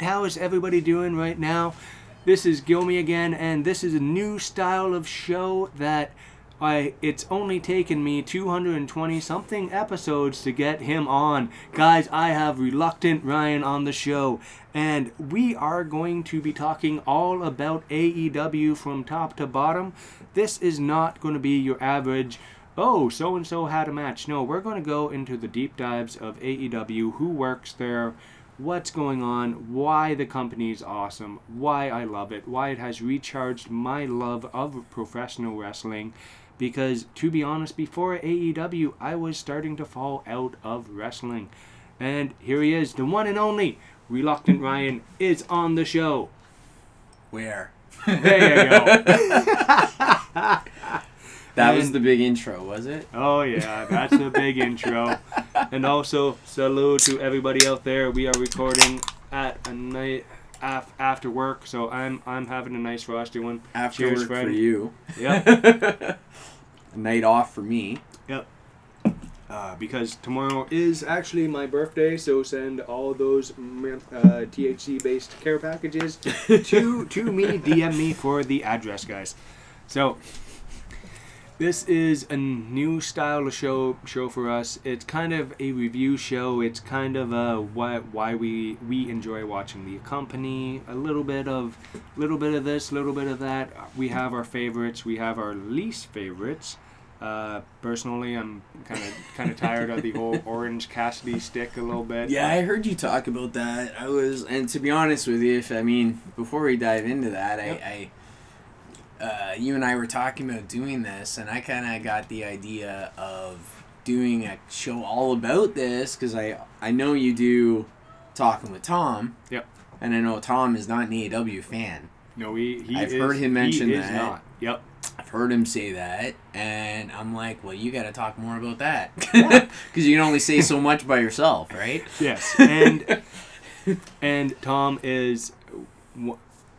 How is everybody doing right now? This is Gilmy again, and this is a new style of show that I it's only taken me 220 something episodes to get him on. Guys, I have reluctant Ryan on the show, and we are going to be talking all about AEW from top to bottom. This is not going to be your average oh, so and so had a match. No, we're going to go into the deep dives of AEW, who works there, what's going on, why the company is awesome, why I love it, why it has recharged my love of professional wrestling. Because to be honest, before AEW, I was starting to fall out of wrestling. And here he is, the one and only Reluctant Ryan is on the show. Where? There you go. That was the big intro, was it? Oh yeah, that's a big intro. And also salute to everybody out there. We are recording at a night af- after work, so I'm I'm having a nice frosty one. After Cheers, work friend. for you. Yep, A night off for me. yep. Uh, because tomorrow is actually my birthday, so send all those mm, uh, THC-based care packages to to me. DM me for the address, guys. So this is a new style of show show for us. It's kind of a review show. It's kind of a why why we we enjoy watching the company. A little bit of little bit of this, little bit of that. We have our favorites. We have our least favorites. Uh, personally, I'm kind of kind of tired of the whole Orange Cassidy stick a little bit. Yeah, I heard you talk about that. I was, and to be honest with you, if I mean, before we dive into that, Yep. I, I uh, you and I were talking about doing this, and I kind of got the idea of doing a show all about this because I, I know you do talking with Tom. Yep. And I know Tom is not an AEW fan. No, he, he I've is- heard him mention he that. not. Yep. I've heard him say that, and I'm like, well, you got to talk more about that because you can only say so much by yourself, right? Yes, and and Tom is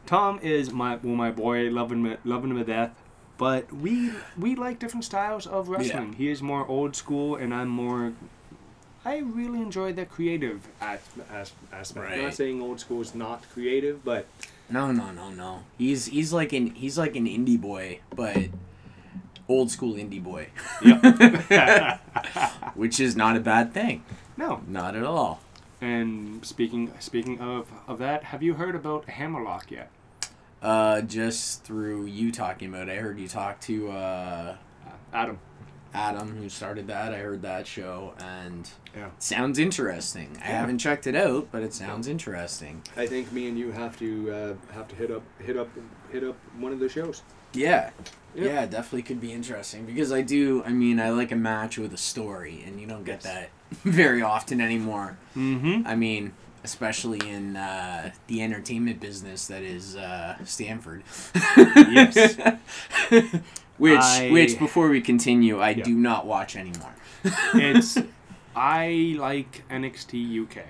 Tom is my well my boy, loving him loving him to death. But we we like different styles of wrestling. He is more old school, and I'm more. I really enjoy the creative as, as, aspect. I'm not saying old school is not creative, but No, no, no, no. He's he's like an he's like an indie boy, but old school indie boy, yep. which is not a bad thing. no. Not at all. And speaking speaking of of that, have you heard about Hammerlock yet? Uh, just through you talking about, it, I heard you talk to uh, Adam. Adam who started that. I heard that show and Yeah. sounds interesting. I haven't checked it out, but it sounds interesting. I think me and you have to uh, have to hit up hit up hit up one of the shows. Yeah. Yep. Yeah, definitely could be interesting because I do. I mean, I like a match with a story, and you don't get Yes. that very often anymore. Mm-hmm. I mean, especially in uh, the entertainment business that is uh, Stamford. Yes. which, I- which before we continue, I Yeah. do not watch anymore. It's I like NXT UK.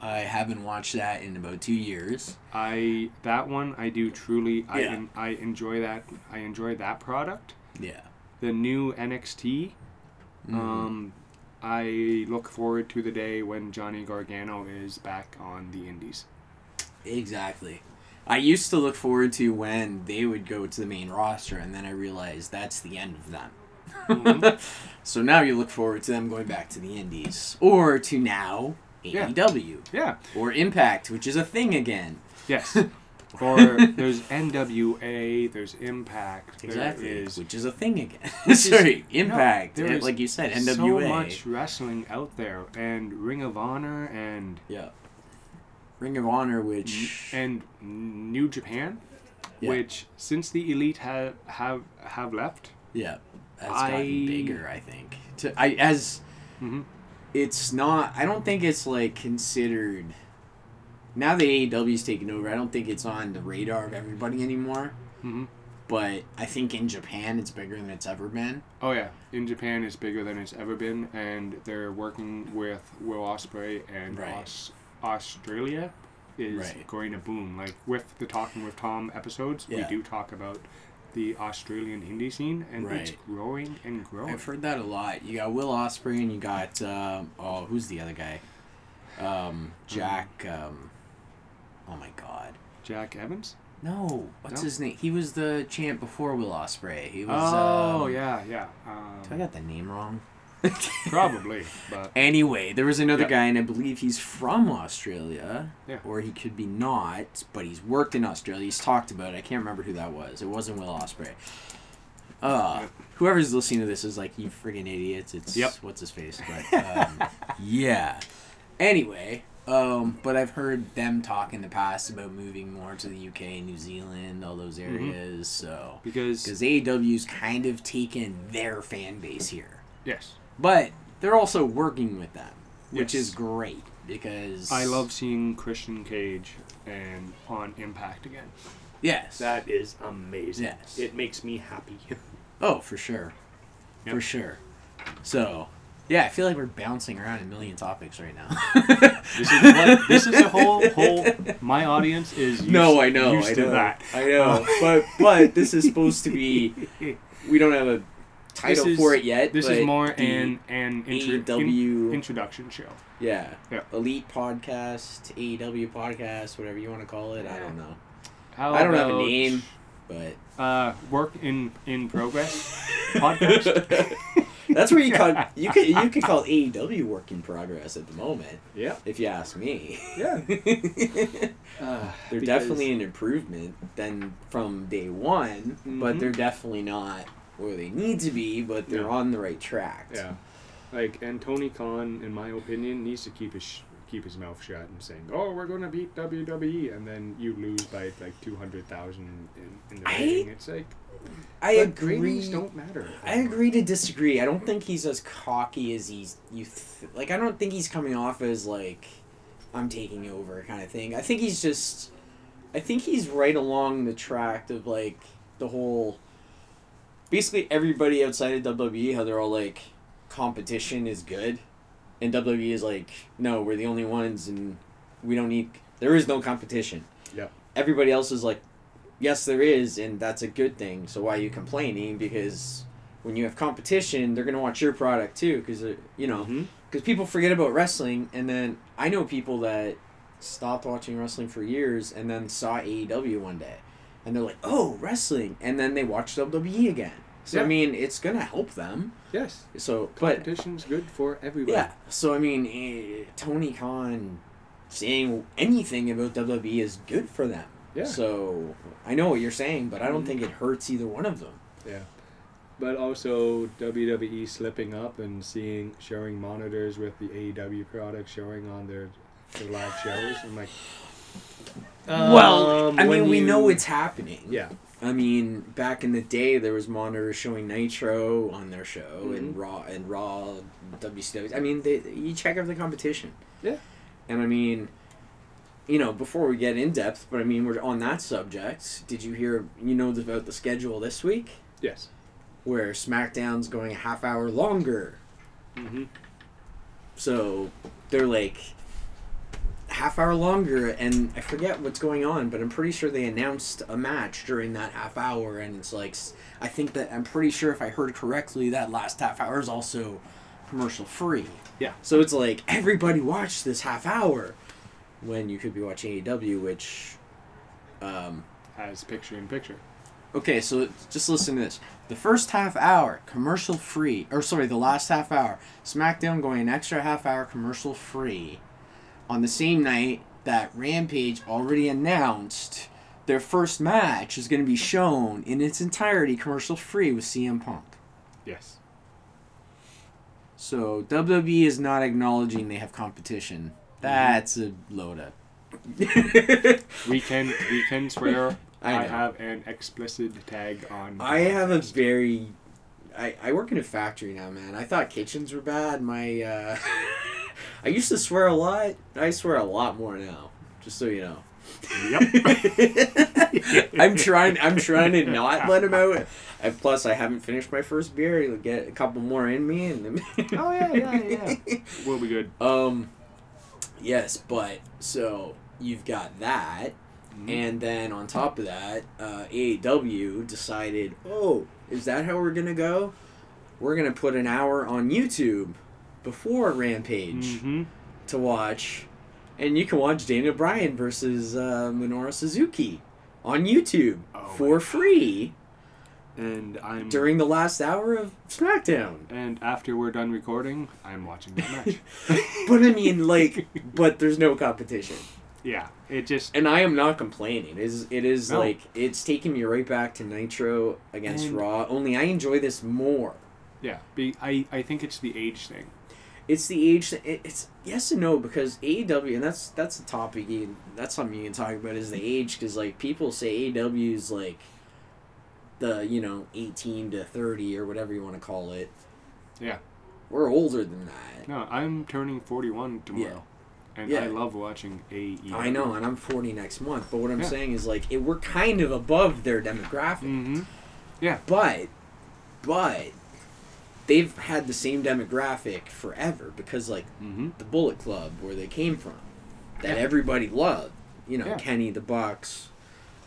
I haven't watched that in about two years. I that one I do truly I Yeah. en- I enjoy that I enjoy that product. Yeah. The new NXT. Mhm. Um, I look forward to the day when Johnny Gargano is back on the Indies. Exactly. I used to look forward to when they would go to the main roster, and then I realized that's the end of them. Mhm. so now you look forward to them going back to the Indies, or to now Yeah. AEW, Yeah. or Impact, which is a thing again. Yes. or there's NWA. There's Impact. Exactly, There is which is a thing again. is- Sorry, Impact. eh, like you said, NWA. so much wrestling out there, and Ring of Honor, and Yeah. Ring of Honor, which and New Japan, Yeah. which since the Elite have have have left. yeah, has I- gotten bigger. I think. To I as Mhm. it's not. I don't think it's like considered now the AEW's taken over. I don't think it's on the radar of everybody anymore. hmm But I think in Japan it's bigger than it's ever been. Oh yeah, in Japan it's bigger than it's ever been, and they're working with Will Ospreay and Right. Aus- Australia is Right. going to boom. Like with the Talking with Tom episodes, Yeah. we do talk about the Australian indie scene, and it's growing and growing. I've heard that a lot. You got Will Ospreay and you got um, oh who's the other guy? Um, Jack. Um, oh my God. Jack Evans. No, what's No? his name? He was the champ before Will Ospreay. He was. oh um, yeah, yeah. Do I Um, got the name wrong. probably, but Anyway, there was another Yeah. guy, and I believe he's from Australia. Yeah. Or he could be not, but he's worked in Australia. He's talked about it. I can't remember who that was. It wasn't Will Ospreay. Uh, whoever's listening to this is like, you friggin' idiots. It's Yep. what's his face. But um, yeah. Anyway, um, but I've heard them talk in the past about moving more to the UK, New Zealand, all those Mm-hmm. areas. So because because AEW's kind of taken their fan base here yes, but they're also working with them, which Yes. is great because I love seeing Christian Cage and on Impact again. yes That is amazing. Yes. It makes me happy. oh for sure Yep. for sure so yeah I feel like we're bouncing around a million topics right now This is what this is a whole whole my audience is used, no I know used I to know that. I know but but this is supposed to be we don't have a title This is- for it yet This is more an an intro, in- introduction show. yeah Yeah. elite podcast AEW podcast whatever you want to call it I don't know How I don't have a name but Uh, work in in progress podcast. That's where you call you can you can call AEW work in progress at the moment, yeah, if you ask me. yeah. they're Uh, definitely an improvement than from day one, but Mhm. they're definitely not where they need to be, but they're Yeah. on the right track. yeah. Like and Tony Khan, in my opinion, needs to keep his sh- keep his mouth shut and saying, "Oh, we're gonna beat WWE," and then you lose by like two hundred thousand in, in the I- rating. It's like I but agree. ratings don't matter. I agree to disagree. I don't think he's as cocky as he's you th- like. I don't think he's coming off as like I'm taking over kind of thing. I think he's just. I think he's right along the track of like the whole. Basically, everybody outside of WWE, how they're all like, competition is good, and WWE is like, no, we're the only ones, and we don't need. There is no competition. Yeah. Everybody else is like, yes, there is, and that's a good thing. So why are you complaining? Because when you have competition, they're gonna want your product too, because you know, because people forget about wrestling, and then I know people that stopped watching wrestling for years and then saw AEW one day, and they're like, "Oh, wrestling," and then they watch WWE again. So I mean, it's gonna help them. Yes, So, but competition's good for everybody. yeah, so I mean, eh, Tony Khan saying anything about WWE is good for them. Yeah. So I know what you're saying, but I don't think it hurts either one of them. Yeah. But also WWE slipping up and seeing showing monitors with the AEW product showing on their, their live shows. I'm like, well, um, I when mean, we know it's happening. Yeah. I mean, back in the day, there was monitors showing Nitro on their show and Mhm. Raw and Raw, WCW. I mean, they, you check out the competition. Yeah. And I mean, you know, before we get in depth, but I mean, we're on that subject. Did you hear? You know about the schedule this week, Yes. where SmackDown's going a half hour longer. Mm-hmm. So they're like half hour longer, and I forget what's going on, but I'm pretty sure they announced a match during that half hour, and it's like I think that I'm pretty sure if I heard correctly, that last half hour is also commercial free. Yeah. So it's like everybody watch this half hour when you could be watching AEW, which. Um, As picture in picture. Okay, so just listen to this. The first half hour, commercial free, or sorry, the last half hour, SmackDown going an extra half hour commercial free on the same night that Rampage already announced their first match is going to be shown in its entirety commercial free with CM Punk. Yes. So WWE is not acknowledging they have competition. That's a load up. We can we swear. I I, know. have an explicit tag on. I have a very. I, I work in a factory now, man. I thought kitchens were bad. My uh, I used to swear a lot. I swear a lot more now. Just so you know. Yep. I'm trying. I'm trying to not let him out. And plus, I haven't finished my first beer. You'll get a couple more in me, and then. Oh yeah, yeah, yeah. We'll be good. Um, yes, but so you've got that, Mm-hmm. and then on top of that, uh, AEW decided, oh, is that how we're gonna go? We're gonna put an hour on YouTube before Rampage hmm to watch, and you can watch Daniel Bryan versus uh, Minoru Suzuki on YouTube Oh for free And I'm during the last hour of SmackDown. And after we're done recording, I'm watching that match. But I mean, like, but there's no competition. yeah, it just And I am not complaining. It is it is No. like it's taking me right back to Nitro against And- Raw. Only I enjoy this more. yeah. Be, I I think it's the age thing. It's the age. It, it's yes and no because AEW and that's that's a topic. You that's something you can talk about is the age because like people say AEW is like the you know eighteen to thirty or whatever you want to call it. Yeah. We're older than that. No, I'm turning 41 tomorrow. And Yeah. I love watching AEW. I know, and I'm forty next month. But what I'm Yeah. saying is like it, we're kind of above their demographic. Mm-hmm. Yeah. But, but they've had the same demographic forever because like Mm-hmm. the Bullet Club where they came from, that Yeah. everybody loved. You know, Yeah. Kenny the Bucks,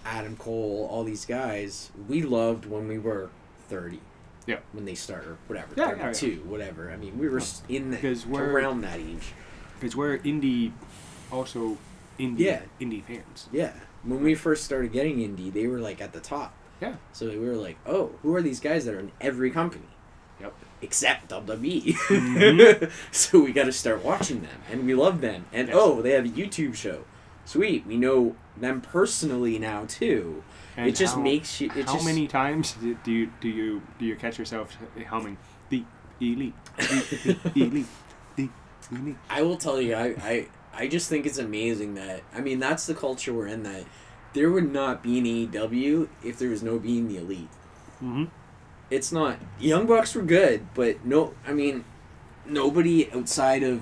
Adam Cole, all these guys we loved when we were thirty. Yeah. When they started, whatever, Yeah, yeah, yeah. whatever. I mean, we were in that we're- around that age. Because we're indie, also indie Yeah. indie fans. Yeah. When we first started getting indie, they were like at the top. Yeah. So we were like, oh, who are these guys that are in every company? Yep. Except WWE. Mhm. so we got to start watching them, and we love them. And Yes. oh, they have a YouTube show. Sweet. We know them personally now too. And it just how- makes you. It How just, many times do you do you do you catch yourself humming the elite, the, the elite, the elite? I will tell you, I, I, I just think it's amazing that I mean that's the culture we're in. That there would not be an AEW if there was no being the elite. Mm-hmm. it's not young bucks were good but no i mean nobody outside of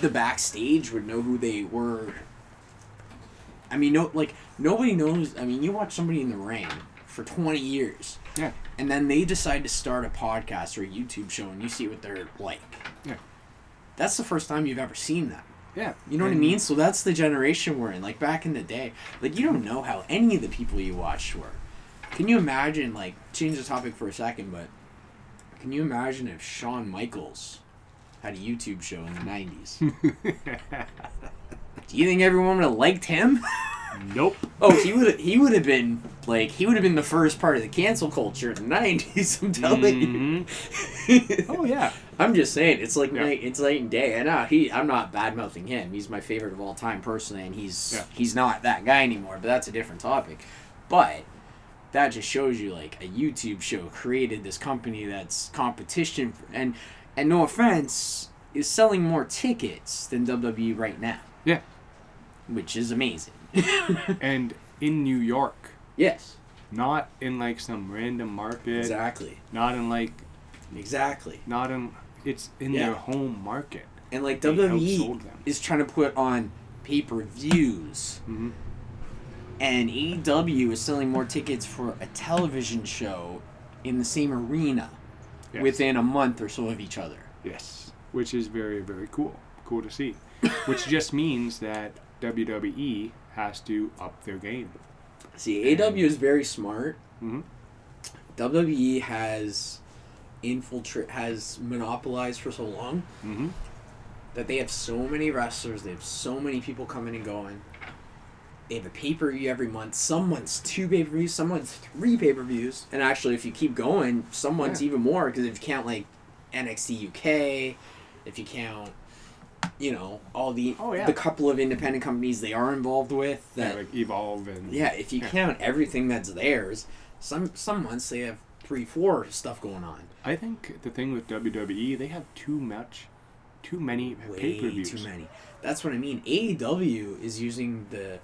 the backstage would know who they were i mean no like nobody knows i mean you watch somebody in the ring for 20 years Yeah. and then they decide to start a podcast or a youtube show and you see what they're like Yeah. that's the first time you've ever seen them Yeah. you know what I mean? So that's the generation we're in. Like back in the day, like you don't know how any of the people you watched were. Can you imagine? Like change the topic for a second, but can you imagine if Shawn Michaels had a YouTube show in the '90s? Do you think everyone would have liked him? Nope. Oh, he would he would have been like he would have been the first part of the cancel culture in the '90s. I'm telling you. Mhm. Oh yeah. I'm just saying, it's like Yeah. night, it's and day. And uh, he, I'm not bad mouthing him. He's my favorite of all time personally, and he's Yeah. he's not that guy anymore. But that's a different topic. But that just shows you like a YouTube show created this company that's competition for, and and no offense is selling more tickets than WWE right now, Yeah. Which is amazing. And in New York, yes, not in like some random market. exactly, Not in like exactly. not in. It's in Yeah. their home market. And like They WWE is trying to put on pay per views. Mm-hmm. and AEW is selling more tickets for a television show in the same arena Yes. within a month or so of each other. Yes, which is very very cool. Cool to see. which just means that WWE has to up their game. See, AW is very smart. Mhm. WWE has infiltrate has monopolized for so long Mm-hmm. that they have so many wrestlers, they have so many people coming and going. They have a pay per view every month. Some months two pay per views, some months three pay per views. And actually, if you keep going, some months Yeah. even more because if you count like NXT UK, if you count, you know, all the Oh, yeah. the couple of independent companies they are involved with. Yeah, That like Evolve and yeah, if you Yeah. count everything that's theirs, some some months they have three, four stuff going on. I think the thing with WWE, they have too much, too many pay per Way views. too many. That's what I mean. AEW is using the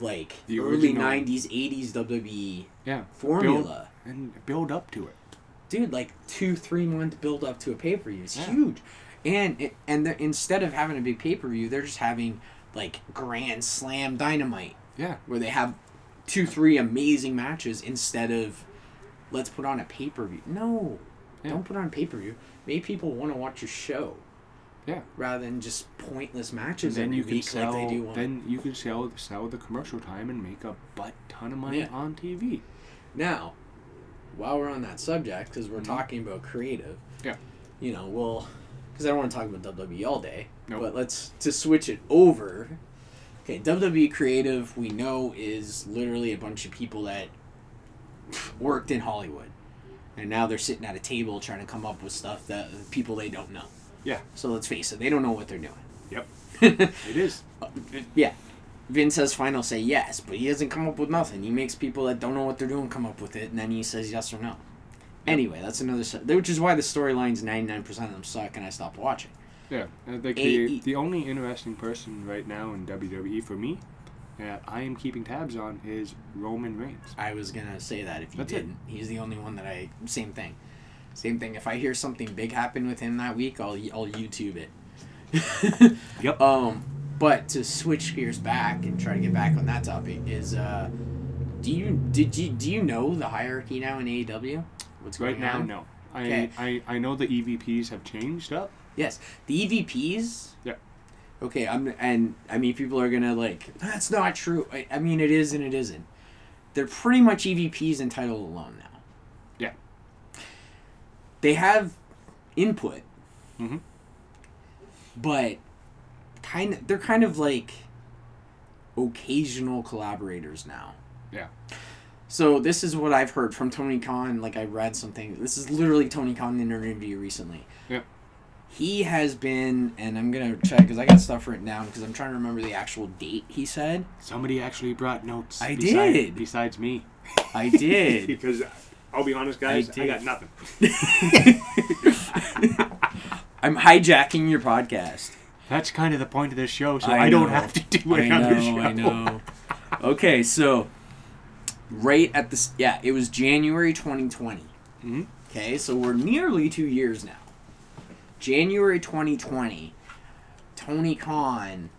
like The early original- '90s, '80s WWE Yeah, formula, build, and build up to it. dude. Like two, three month build up to a pay per view. It's Yeah. huge, and it, and instead of having a big pay per view, they're just having like Grand Slam Dynamite Yeah. where they have two, three amazing matches instead of let's put on a pay per view. No, Yeah. don't put on pay per view. Make people want to watch your show Yeah. rather than just pointless And matches then every you can week sell. like they do on. then you can sell sell the commercial time and make a butt ton of money Yeah. on TV. Now, while we're on that subject, because we're Mhm. talking about creative, Yeah. you know, well, because I don't want to talk about WWE all day, Nope. but let's to switch it over. Okay, WWE creative we know is literally a bunch of people that worked in Hollywood, and now they're sitting at a table trying to come up with stuff that people they don't know. Yeah. So let's face it, they don't know what they're doing. Yep. It is. Uh, yeah. Vince has final say yes, but he doesn't come up with nothing. He makes people that don't know what they're doing come up with it, and then he says yes or no. Anyway, that's another. Which is why the storylines ninety nine percent of them suck, and I stopped watching. Yeah. Uh, Like the, the only interesting person right now in WWE for me that I am keeping tabs on is Roman Reigns. I was gonna say that if you That's didn't, he's the only one that I. Same thing, same thing. If I hear something big happen with him that week, I'll I'll YouTube it. Yep. Um, but to switch gears back and try to get back on that topic is, uh, do you did you do you know the hierarchy now in AEW? What's going Right now, on? no. I, Okay. I I know the EVPs have changed up. Yes, the EVPs. Yeah. Okay, I'm and I mean people are gonna like that's not true. I, I mean it is and it isn't. They're pretty much EVPs in title alone now. Yeah. They have input, Mm-hmm. but kind of they're kind of like occasional collaborators now. Yeah. So this is what I've heard from Tony Khan. Like I read something. This is literally Tony Khan in an interview recently. Yep. He has been, and I'm gonna check because I got stuff written down because I'm trying to remember the actual date he said. Somebody actually brought notes. I beside- did. Besides me. I did. because I'll be honest, guys, I I, got nothing. I'm hijacking your podcast. That's kind of the point of this show, so I I, don't have to do I another know. show. I know. Okay, so right at this, yeah, it was January 2020. Mhm. Okay, so we're nearly two years now. January 2020, Tony Khan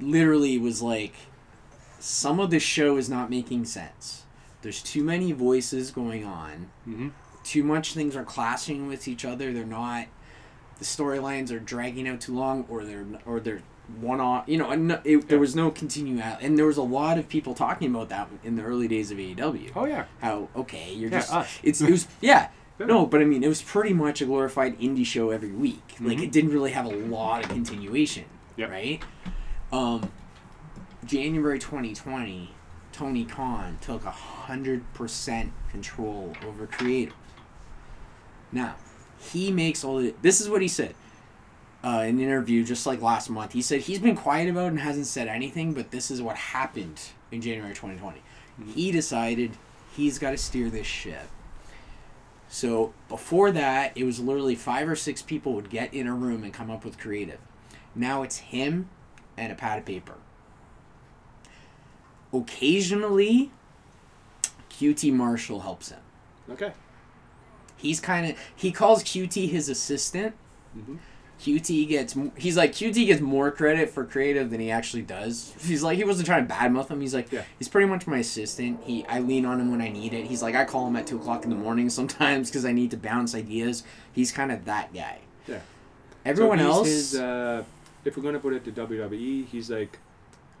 literally was like, some of this show is not making sense. There's too many voices going on. Mhm. Too much things are clashing with each other. They're not. The storylines are dragging out too long, or they're or they're one off. You know, and it, there was no continuality, and there was a lot of people talking about that in the early days of AEW Oh yeah. how okay you're Yeah, just us. it's it was yeah Yeah. no but i mean it was pretty much a glorified indie show every week like Mhm. it didn't really have a lot of continuation Yep. right um january 2020 tony khan took a hundred percent control over creative now he makes all the this is what he said uh, an interview just like last month. He said he's been quiet about it and hasn't said anything but this is what happened in january 2020 he decided he's got to steer this ship. So before that it was literally five or six people would get in a room and come up with creative. Now it's him and a pad of paper. Occasionally qt marshall helps him. Okay. he's kind of he calls qt his assistant. Mhm. QT gets he's like QT gets more credit for creative than he actually does. He's like he wasn't trying to badmouth him. He's like Yeah. he's pretty much my assistant. He I lean on him when I need it. He's like I call him at two o'clock in the morning sometimes because I need to bounce ideas. He's kind of that guy. Yeah. Everyone so else, His, uh, if we're gonna put it to WWE, he's like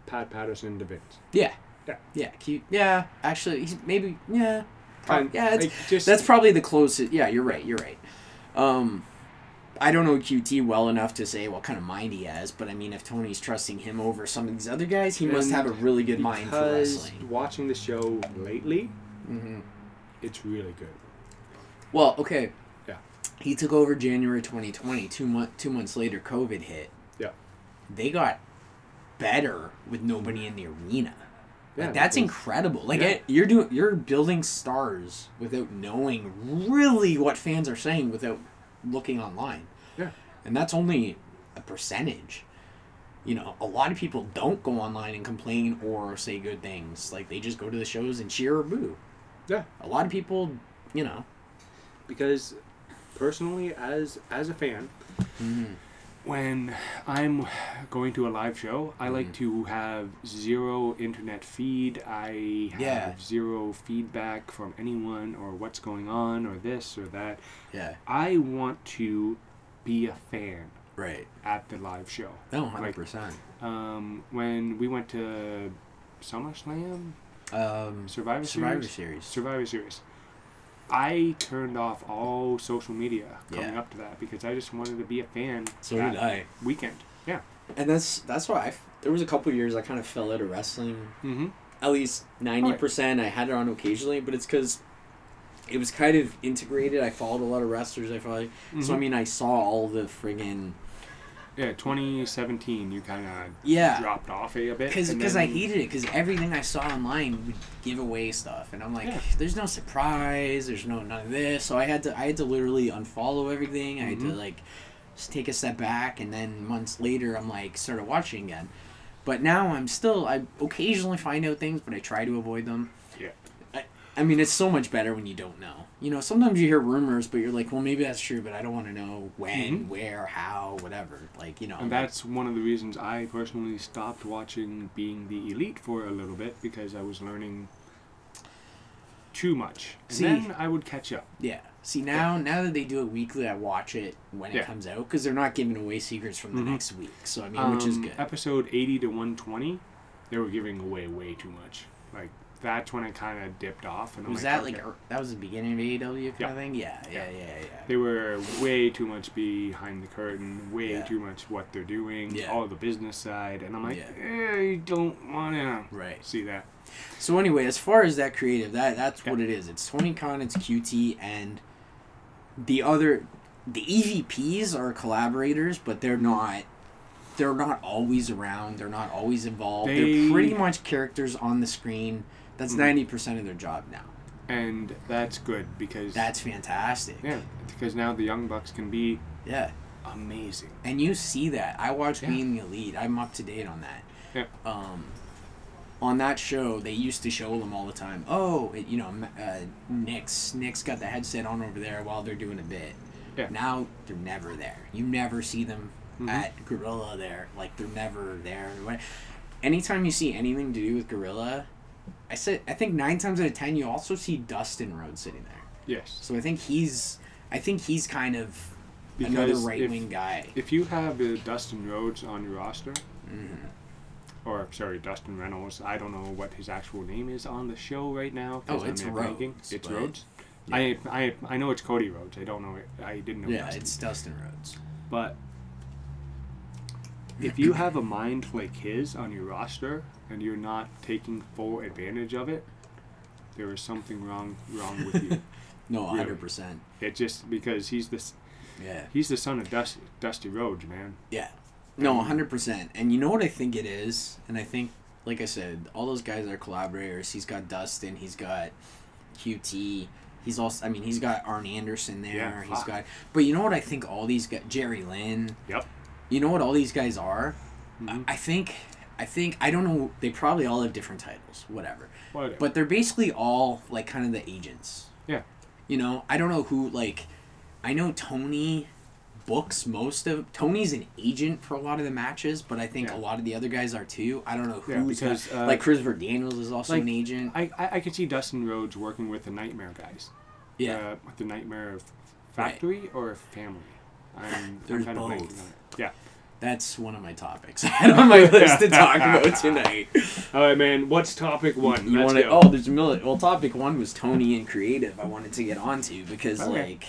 Pat Patterson to Vince. yeah, Yeah. yeah, yeah. Actually, he's maybe yeah, yeah. It's, just That's probably the closest. Yeah, you're right. You're right. Um, I don't know QT well enough to say what kind of mind he has, but I mean, if Tony's trusting him over some of these other guys, he must have a really good mind for wrestling. watching the show lately, hmm it's really good. Well, okay. Yeah. He took over January 2020. Two month, two months later, COVID hit. Yeah. They got better with nobody in the arena. Yeah, Like, that's incredible. Like Yeah. it, you're doing, you're building stars without knowing really what fans are saying without looking online. Yeah. And that's only a percentage. You know, a lot of people don't go online and complain or say good things. Like they just go to the shows and cheer or boo. Yeah. A lot of people, you know. because personally, as as a fan, mm-hmm. When I'm going to a live show, I like Mhm. to have zero internet feed. I have Yeah. zero feedback from anyone or what's going on or this or that. Yeah. I want to be a fan Right. at the live show. No, hundred percent. Um, when we went to SummerSlam, Um, Survivor, Survivor Series, Series. Survivor Series. I turned off all social media coming Yeah. up to that because I just wanted to be a fan. So did I. Weekend. Yeah. And that's that's why I there was a couple years I kind of fell out of wrestling. Mm-hmm. At least ninety percent. I had it on occasionally, but it's because it was kind of integrated. I followed a lot of wrestlers. I followed. So I Mhm. mean, I saw all the friggin' Yeah, 2017, you kind of yeah. dropped off a, a bit. Because because I hated it because everything I saw online would give away stuff and I'm like Yeah. there's no surprise there's no none of this so I had to I had to literally unfollow everything I had to Mhm. like just take a step back and then months later I'm like started watching again but now I'm still I occasionally find out things but I try to avoid them Yeah. I, I mean it's so much better when you don't know you know sometimes you hear rumors but you're like well maybe that's true but I don't want to know when Mhm. where how whatever like you know And that's one of the reasons I personally stopped watching Being the Elite for a little bit because I was learning too much. And See- then I would catch up. Yeah. See now, now that they do it weekly, I watch it when it Yeah. comes out because they're not giving away secrets from the Mhm. next week. So I mean, which is Um, good. Episode 80 to 120, they were giving away way too much. Like, that's when it kind of dipped off. And I'm was like, that okay. like that was the beginning of AEW kind Yeah. of thing? Yeah, yeah, Yeah. yeah, yeah. They were way too much behind the curtain, way Yeah. too much what they're doing, Yeah. all the business side, and I'm like, Yeah. eh, I don't want to Right. see that. So anyway, as far as that creative, that that's what it is. It's Tony Khan, it's QT, and the other, the EVPs are collaborators, but they're not. They're not always around. They're not always involved. They- They're pretty much characters on the screen. That's Mhm. ninety percent of their job now. And that's good because That's fantastic. yeah, because now the young bucks can be Yeah. amazing. And you see that. I watch Yeah. Being the Elite. I'm up to date on that. Yeah. Um, on that show, they used to show them all the time. Oh, it, you know, uh, Nick's Nick's got the headset on over there while they're doing a bit. Yeah. Now they're never there. You never see them Mhm. at Gorilla there. Like they're never there. Anytime you see anything to do with Gorilla, I said I think nine times out of ten you also see Dustin Rhodes sitting there. Yes. So I think he's I think he's kind of another right wing guy. If you have uh, Dustin Rhodes on your roster, Mhm. or sorry, Dustin Reynolds, I don't know what his actual name is on the show right now. Oh, I'm it's Rhodes, ranking. It's Rhodes. Yeah. I, I I know it's Cody Rhodes. I don't know it. I didn't know. Yeah, Dustin. it's Dustin Rhodes. But if you have a mind like his on your roster and you're not taking full advantage of it, there is something wrong wrong with you. No, Really? hundred percent. it just because he's the Yeah. he's the son of Dusty, Dusty Rhodes, man. Yeah. No, hundred percent. And you know what I think it is, and I think, like I said, all those guys are collaborators. He's got Dustin. He's got QT. He's also, I mean, he's got Arn Anderson there. Yeah, he's fuck. got, but you know what I think all these guys, Jerry Lynn. Yep. You know what all these guys are? Mhm. I, I think, I think I don't know. They probably all have different titles, whatever. Whatever. But they're basically all like kind of the agents. Yeah. You know, I don't know who like I know Tony books most of Tony's an agent for a lot of the matches, but I think Yeah. a lot of the other guys are too. I don't know Yeah, because, got- uh, like Christopher Daniels is also like, an agent. I, I I could see Dustin Rhodes working with the Nightmare guys. yeah. Uh, with the Nightmare Factory or Family. I'm, There's I'm kind of blanking both. on it. Yeah. That's one of my topics I had on my list to talk about tonight. All right, man. What's topic one? You Let's want to? go. Oh, there's a million. Well, topic one was Tony and creative. I wanted to get onto because Okay. like,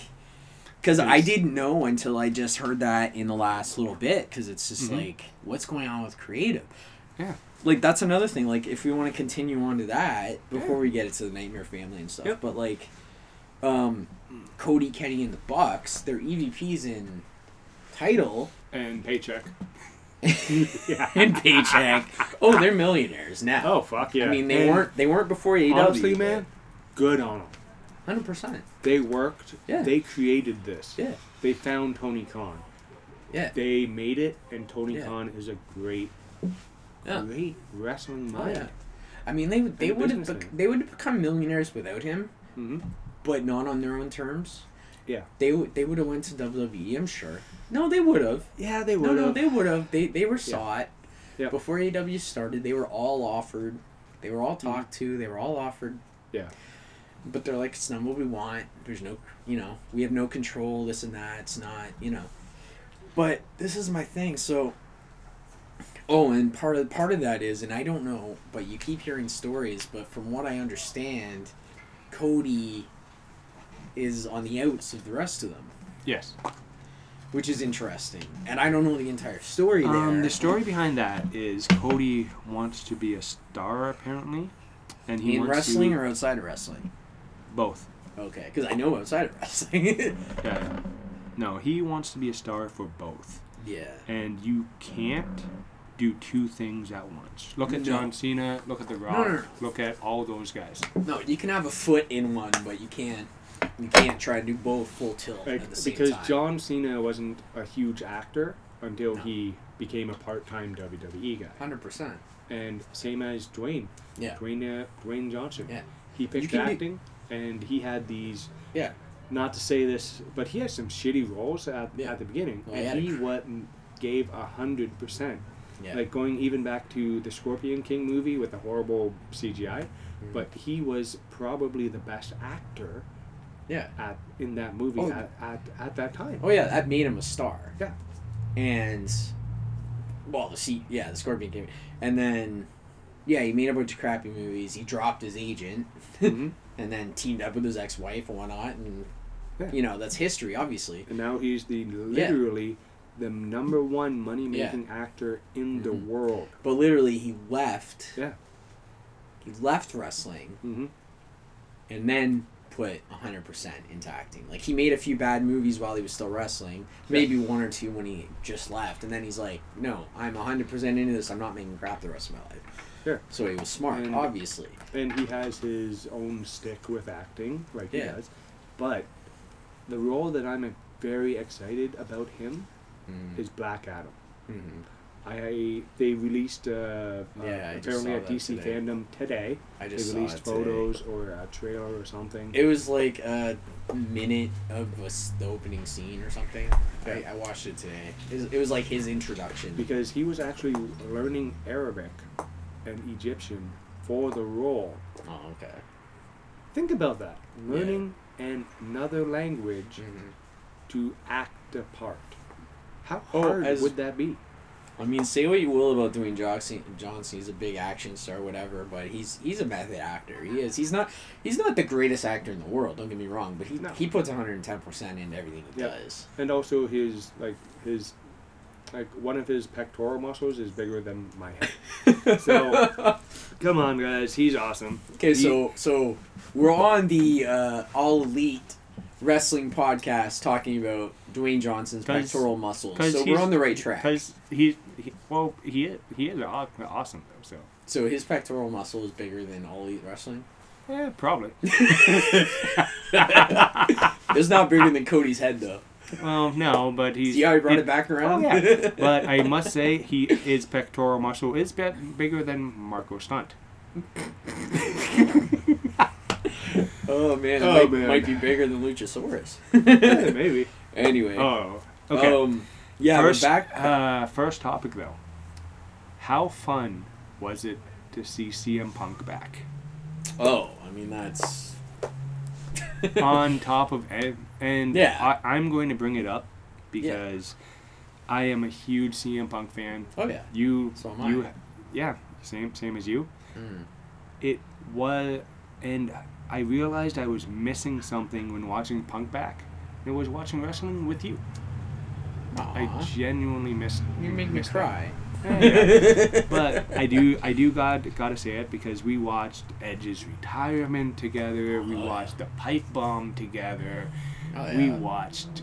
because I didn't know until I just heard that in the last little bit. Because it's just Mhm. like, what's going on with creative? Yeah. Like that's another thing. Like if we want to continue on to that before Yeah. we get into the Nightmare Family and stuff, Yep. but like, um, Cody, Kenny, and the Bucks, they're EVPs in title And paycheck. yeah. and paycheck. oh, they're millionaires now. Oh fuck yeah! I mean, they And weren't. They weren't before AEW. Honestly, man, good on them. Hundred percent. They worked. Yeah. They created this. Yeah. They found Tony Khan. Yeah. They made it, and Tony Yeah. Khan is a great, Yeah. great wrestling Oh, mind. yeah. I mean, they they would have bec- they would have become millionaires without him, hmm but not on their own terms. Yeah. They w- they would have went to WWE. I'm sure. No, they would have. Yeah, they would no, have. they would have. They they were saw it. Yeah. Before AEW started, they were all offered. They were all talked mm-hmm. to. They were all offered. Yeah. But they're like, it's not what we want. There's no, you know, we have no control. This and that. It's not, you know. But this is my thing. So. Oh, and part of part of that is, and I don't know, but you keep hearing stories. But from what I understand, Cody is on the outs of the rest of them, Yes. which is interesting. And I don't know the entire story there. Um, the story behind that is Cody wants to be a star apparently, and he in wants wrestling to, or outside of wrestling? both. Okay, because I know outside of wrestling. Yeah. No, he wants to be a star for both, yeah. and you can't do two things at once. Look at No. John Cena. Look at The Rock. no, no. Look at all those guys. No, you can have a foot in one, but you can't. You can't try to do both full tilt Like, at the same because time. John Cena wasn't a huge actor until No. he became a part-time WWE guy, Hundred percent. and same as Dwayne. Yeah. Dwayne uh, Dwayne Johnson. Yeah. He picked can do- acting, and he had these. Yeah. Not to say this, but he had some shitty roles at, Yeah. at the beginning, Well, and he cr- what gave a hundred percent. Yeah. Like going even back to the Scorpion King movie with the horrible CGI, Mm-hmm. but he was probably the best actor yeah. at in that movie Oh. at, at, at that time. Oh yeah, that made him a star. Yeah. And, well, the sea, yeah, the Scorpion came, and then, yeah, he made a bunch of crappy movies. He dropped his agent, Mhm. and then teamed up with his ex-wife and whatnot, and Yeah. you know that's history, obviously. And now he's the literally the number one money making actor in the Mhm. world. But literally, he left. Yeah. He left wrestling hmm and then put 100% into acting. Like, he made a few bad movies while he was still wrestling. Maybe one or two when he just left. And then he's like, no, I'm 100% into this. I'm not making crap the rest of my life. Sure. So he was smart, And- obviously. And he has his own stick with acting, like he does. But the role that I'm very excited about him Mm. is Black Adam. Mhm. I they released uh, uh, Yeah, just apparently at DC today. FanDome today. I They just saw released it today. photos or a trailer or something. It was like a minute of a the opening scene or something. I, I watched it today. It was, it was like his introduction. because he was actually learning Arabic and Egyptian for the role. Oh, okay. Think about that. Learning an another language Mhm. to act a part. How Oh, hard as- would that be? I mean, say what you will about Dwayne Johnson. Johnson, he's a big action star, whatever. But he's he's a method actor. He is. He's not. He's not the greatest actor in the world. Don't get me wrong. But he No. he puts one hundred and ten percent into everything he Yeah. does. And also his like his like one of his pectoral muscles is bigger than my head. So come on guys, he's awesome. Okay, He- so so we're on the uh, All Elite Wrestling podcast talking about Dwayne Johnson's pectoral muscles. 'cause So we're on the right track. Because he, he well he is, he is awesome though. So So his pectoral muscle is bigger than All Elite Wrestling. yeah, probably. It's not bigger than Cody's head though. well, no, but he's See how he brought it- it back around? Oh, yeah. but I must say, he his pectoral muscle is bigger than Marco Stunt. oh man, it Oh, might, man. might be bigger than Luchasaurus. Maybe. anyway, Oh, okay. um, yeah, first, back. Uh, first topic though. How fun was it to see CM Punk back? oh, I mean that's On top of ev- and Yeah. I, I'm going to bring it up because I am a huge CM Punk fan. oh yeah. You, So am I. you, yeah, same same as you. Mm. it was and i realized i was missing something when watching punk back it was watching wrestling with you i genuinely missed you make me missed cry. that. Yeah. but i do i do got gotta say it because we watched edge's retirement together we Oh, yeah. watched the pipe bomb together Oh, we watched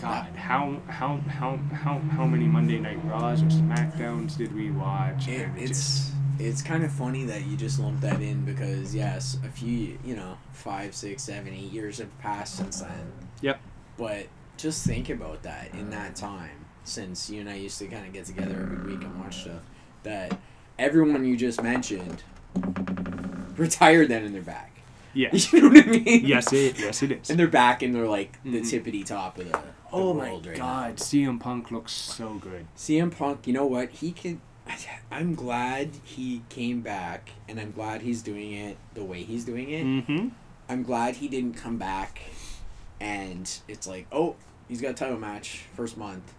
god how how how how how many monday night raws or smackdowns did we watch It, And it's it's kind of funny that you just lumped that in because yes, a few you know five, six, seven, eight years have passed since then. Yep. But just think about that in that time, since you and I used to kind of get together every week and watch stuff. That everyone you just mentioned retired then and they're back. Yes. You know what I mean? yes, it yes it is. And they're back and they're like the Mhm. tippity top of the, the oh my right god, now. CM Punk looks so good. CM Punk, you know what? He could. I'm glad he came back, and I'm glad he's doing it the way he's doing it. Mm-hmm. I'm glad he didn't come back, and it's like, oh, he's got a title match first month.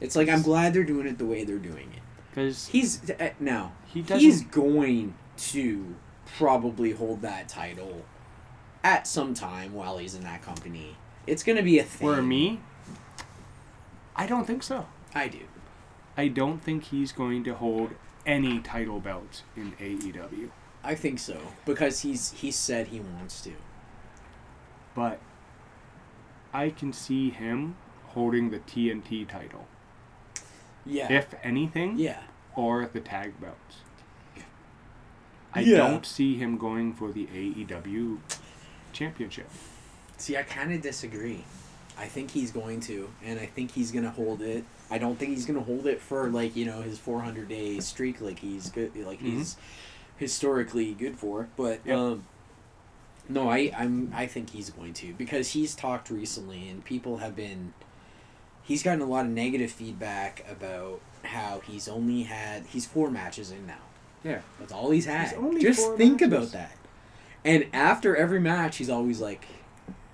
It's like I'm glad they're doing it the way they're doing it. Because He's uh, now he he's going to probably hold that title at some time while he's in that company. It's gonna be a thing. for me, I don't think so. I do. I don't think he's going to hold any title belts in AEW. I think so because he's he said he wants to. But I can see him holding the TNT title, Yeah. if anything, yeah. or the tag belts. I Yeah. don't see him going for the AEW championship. See, I kind of disagree. I think he's going to, and I think he's gonna hold it. I don't think he's gonna hold it for like you know his 400 day streak, like he's good, like he's historically good for. But Yep. um, no, I I'm I think he's going to because he's talked recently, and people have been. He's gotten a lot of negative feedback about how he's only had he's four matches in now. Yeah. That's all he's had. He's only Just four think matches. about that. And after every match, he's always like,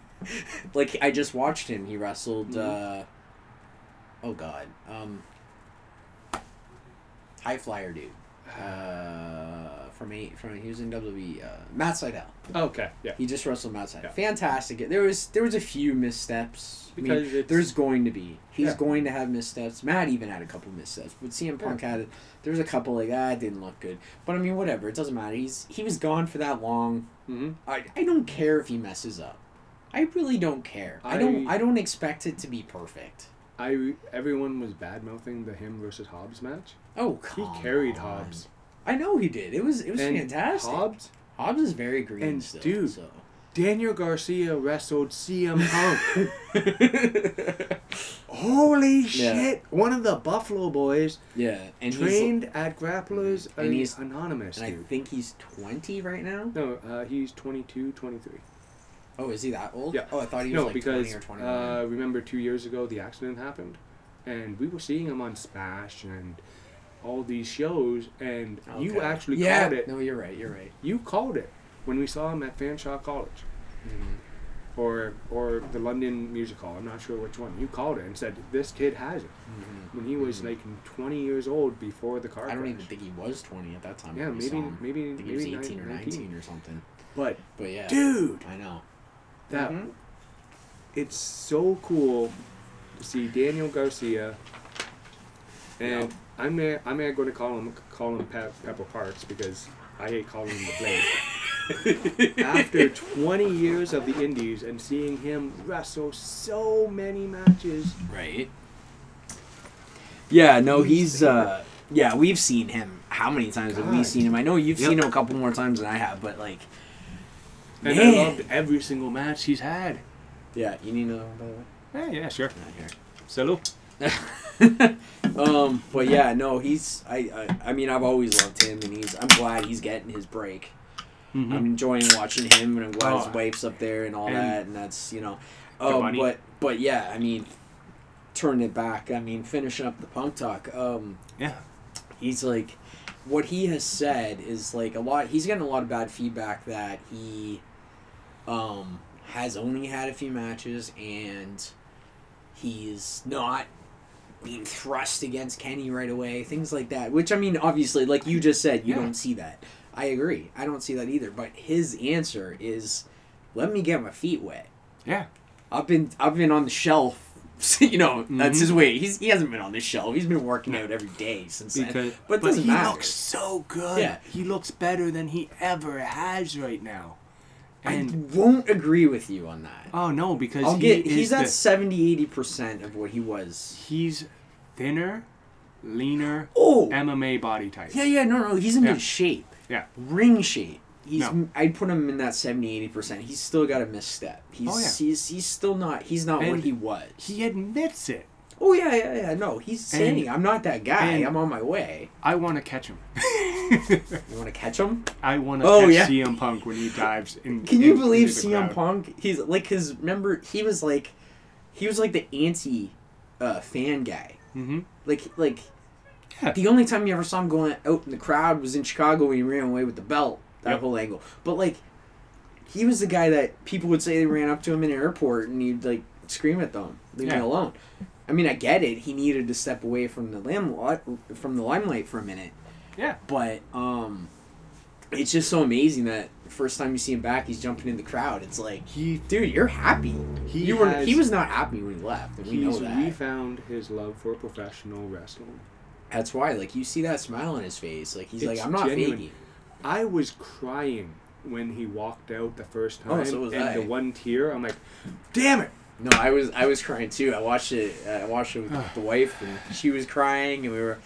like I just watched him. He wrestled. Mhm. uh Oh God, um, high flyer dude. Uh, from eight from he was in WWE. Uh, Matt Sydal. Okay. Yeah. He just wrestled Matt Sydal. Yeah. Fantastic. There was there was a few missteps. I mean, Because there's going to be. He's Yeah. going to have missteps. Matt even had a couple missteps, but CM Punk had it. There was a couple like ah, didn't look good. But I mean, whatever. It doesn't matter. He's he was gone for that long. Mm-hmm. I, I don't care if he messes up. I really don't care. I, don't I- I don't expect it to be perfect. I everyone was bad mouthing the him versus Hobbs match. Oh, He carried on. Hobbs. I know he did. It was it was And fantastic. Hobbs, Hobbs is very green And still. dude, so. Daniel Garcia wrestled CM Punk. Holy Yeah. shit! One of the Buffalo boys yeah, and trained at Grapplers and he's- Anonymous, and I think he's twenty right now. No, uh, he's 22, 23. Oh, is he that old? Yeah. Oh, I thought he was No, like because twenty or twenty one. uh, remember two years ago the accident happened, and we were seeing him on Smash and all these shows, and you actually yeah. called it. No, you're right. You're right. You called it when we saw him at Fanshawe College. Mhm. or or the London Music Hall. I'm not sure which one. You called it and said this kid has it Mhm. when he was like 20 years old before the car I don't crash. even think he was twenty at that time. Yeah, when we saw maybe him. maybe I think he was maybe eighteen nine- or 19. nineteen or something. But But yeah, dude, I know. that Mhm. it's so cool to see Daniel Garcia. And Yep. I'm there, I'm there going to call him call him Pe- Pepper Parks because I hate calling him the Blade. After 20 years of the Indies and seeing him wrestle so many matches, Right. Yeah, no, He's he's uh yeah, we've seen him. How many times have we seen him? I know you've Yep. seen him a couple more times than I have, but like and Man. I loved every single match he's had. Yeah, you need another one by the way? Yeah, yeah, sure. Not Salute. um, but yeah, no, he's I, I I mean I've always loved him and he's I'm glad he's getting his break. Mm-hmm. I'm enjoying watching him and I'm glad Oh. his wife's up there and all And that and that's you know um, but but yeah, I mean turn it back, I mean finishing up the punk talk, um Yeah. he's like what he has said is like a lot he's getting a lot of bad feedback that he um has only had a few matches and he's not being thrust against Kenny right away things like that which I mean obviously like you just said you Yeah. don't see that I agree I don't see that either but his answer is let me get my feet wet Yeah. I've been I've been on the shelf you know that's Mhm. his way he's he hasn't been on the shelf he's been working out every day since then Because, but it but doesn't he matter. looks so good. Yeah. He looks better than he ever has right now. And I won't agree with you on that. oh no, because I'll he get he's the, at 70 80% of what he was. he's thinner, leaner, Oh. MMA body type. Yeah, yeah, no, no, he's in Yeah. good shape. Yeah. Ring shape. He's No. I'd put him in that 70 80%. He's still got a misstep. He's Oh, yeah. he's he's still not he's not what he was. He admits it. Oh yeah, yeah, yeah. No, he's saying I'm not that guy. I'm on my way. I want to catch him. You want to catch him? I want to Oh, catch yeah. CM Punk when he dives in. Can you in- believe CM crowd. Punk? He's like his. Remember, he was like, he was like the anti, uh, fan guy. Mhm. Like, like, Yeah. the only time you ever saw him going out in the crowd was in Chicago when he ran away with the belt. That Yep. whole angle. But like, he was the guy that people would say they ran up to him in an airport and he'd like scream at them, leave me alone. I mean, I get it. He needed to step away from the limelight, from the limelight for a minute. Yeah. But um, it's just so amazing that first time you see him back, he's jumping in the crowd. It's like, He dude, you're happy. He you were. has- he was not happy when he left. And we know that. refound his love for professional wrestling. That's why, like, you see that smile on his face. Like he's It's like, I'm not genuine. faking. I was crying when he walked out the first time, Oh, so was and I. the one tear. I'm like, damn it! No, I was I was crying too. I watched it. I watched it with the wife, and she was crying, and we were.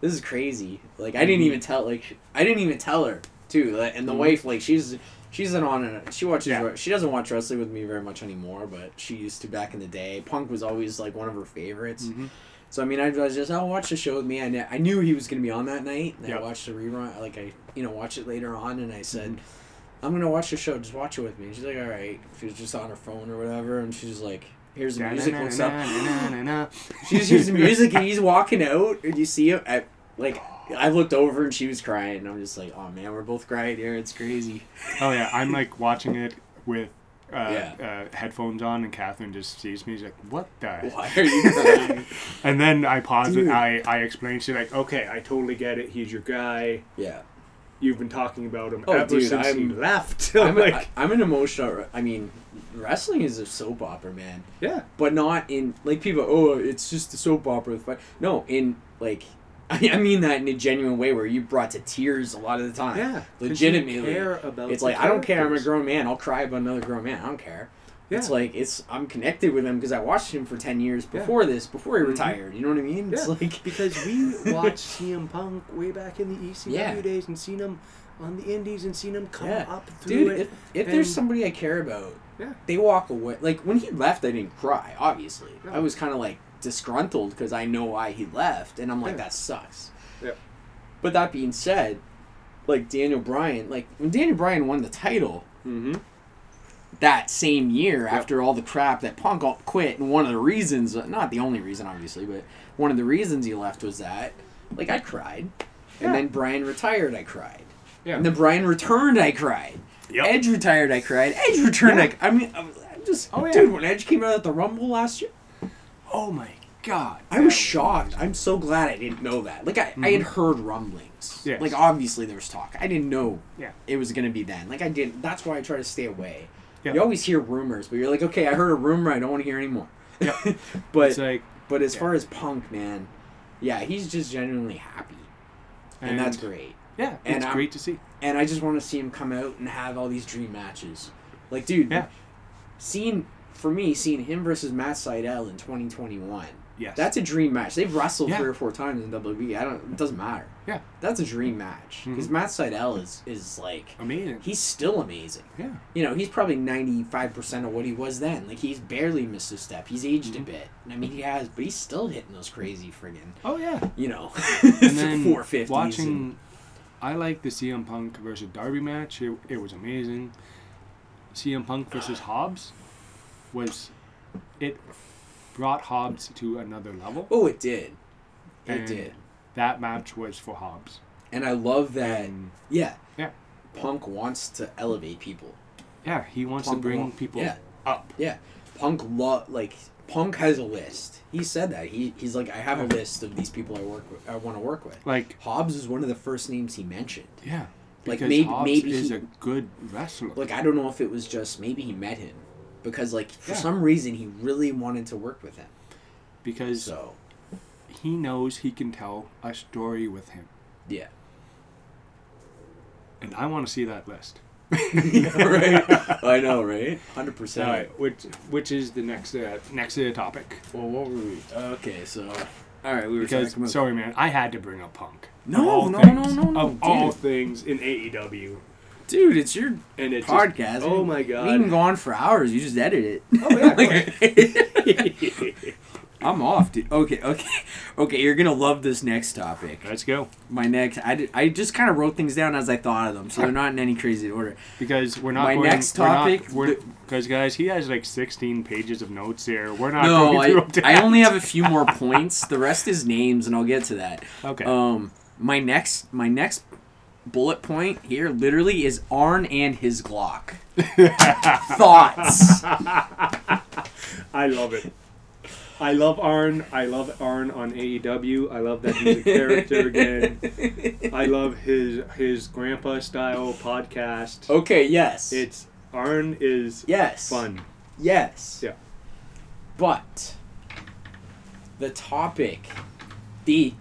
This is crazy. Like I didn't Mhm. even tell. Like I didn't even tell her too. And the Mhm. wife, like she's she's an on and she watches. Yeah. She doesn't watch wrestling with me very much anymore, but she used to back in the day. Punk was always like one of her favorites. Mhm. So I mean, I was just I'll watch the show with me. I, kn- I knew he was gonna be on that night, and I watched the rerun. Like I you know watched it later on, and I said. Mm-hmm. I'm gonna watch the show. Just watch it with me. And she's like, all right. She was just on her phone or whatever, and she's like, here's the music. Looks up. She just hears the music, and he's walking out, and you see him. At, like, I looked over, and she was crying. And I'm just like, oh man, we're both crying here. It's crazy. Oh yeah, I'm like watching it with uh, Yeah. uh, headphones on, and Catherine just sees me. She's like, "What the?" Why are you crying? And then I pause Dude. it. I I explain. She's like, "Okay, I totally get it. He's your guy. yeah. You've been talking about him Oh, ever dude, since he I'm- left." I'm, I'm like, I, I'm an emotional. I mean, wrestling is a soap opera, man. yeah, But not in like people. Oh, it's just a soap opera. No, in like. I I mean that in a genuine way where you brought to tears a lot of the time. yeah. legitimately. care about It's like I don't care. I'm a grown man. I'll cry about another grown man. I don't care. Yeah. It's like it's I'm connected with him because I watched him for ten years Yeah. before this, before he Mhm. retired. You know what I mean? It's Yeah. like because we watched CM Punk way back in the ECW Yeah. days and seen him on the Indies and seen him come Yeah. up through dude, it. if, if there's somebody I care about, Yeah. they walk away. Like when he left, I didn't cry. Obviously. I was kind of like disgruntled because I know why he left, and I'm like Yeah. that sucks. Yeah. But that being said, like Daniel Bryan, like when Daniel Bryan won the title, mm-hmm. that same year Yep. after all the crap that Punk quit, and one of the reasons, not the only reason obviously, but one of the reasons he left was that, like I cried, Yeah. and then Brian retired, I cried, Yeah. and then Brian returned, I cried, Yep. Edge retired, I cried, Edge returned, Yeah. I, I mean, I'm just, Oh, yeah. dude, when Edge came out at the Rumble last year, oh my god. I was shocked. I'm so glad I didn't know that. Like I, I had mm-hmm. heard rumblings. Yes. Like obviously there was talk. I didn't know Yeah. it was gonna be then. Like I didn't. That's why I try to stay away. Yeah. You always hear rumors, but you're like, okay, I heard a rumor. I don't want to hear anymore. Yeah. but It's like, but as yeah. far as Punk, man, yeah, he's just genuinely happy, and, that's great. Yeah, And it's I'm- great to see. And I just want to see him come out and have all these dream matches. Like, dude, Yeah. seeing for me, seeing him versus Matt Sydal in 2021. Yes. That's a dream match. They've wrestled Yeah. three or four times in WWE. I don't. It doesn't matter. Yeah. That's a dream match because Mhm. Matt Sydal is is like amazing. he's still amazing. Yeah. You know, he's probably ninety five percent of what he was then. Like he's barely missed a step. He's aged Mhm. a bit. I mean, he has, but he's still hitting those crazy friggin' Oh yeah. you know, And then four fifties. watching, I like the CM Punk versus Darby match. It, it was amazing. CM Punk versus Hobbs was it brought Hobbs to another level. Oh, it did. It And did. That match was for Hobbs. And I love that. And Yeah. Yeah. Punk wants to elevate people. yeah, he wants Punk to bring people yeah. up. Yeah, Punk lo- like Punk has a list. He said that he he's like I have a list of these people I work with, I want to work with. Like Hobbs is one of the first names he mentioned. yeah, Like, maybe- Hobbs maybe is a good wrestler. Like I don't know if it was just maybe he met him because like for Yeah. some reason he really wanted to work with him. because So he knows he can tell a story with him, yeah, and I want to see that list. right. I know, right? Hundred percent. right, which which is the next uh, next uh, topic? Well, what were we? Okay, so all right, we were Because talking about. sorry, man, I had to bring up Punk. No, no, things- no, no, no, Of all things in AEW, Dude, it's your and it's podcast. oh We- my We can God. go on for hours. You just edit it. Oh, yeah, Like- I'm off, dude. Okay, okay, okay. You're gonna love this next topic. Let's go. My next, I, did, I just kind of wrote things down as I thought of them, so they're not in any crazy order. Because we're not My going, next we're not- topic- We're, because guys, he has like 16 pages of notes here. We're not No, going I, I only have a few more points. The rest is names, and I'll get to that. Okay. Um, my next, my next bullet point here literally is Arn and his Glock. Thoughts. I love it. I love Arn. I love Arn on AEW. I love that he's a character again. I love his his grandpa style podcast. Okay. Yes. It's Arn is yes. fun. Yes. Yeah. But the topic, the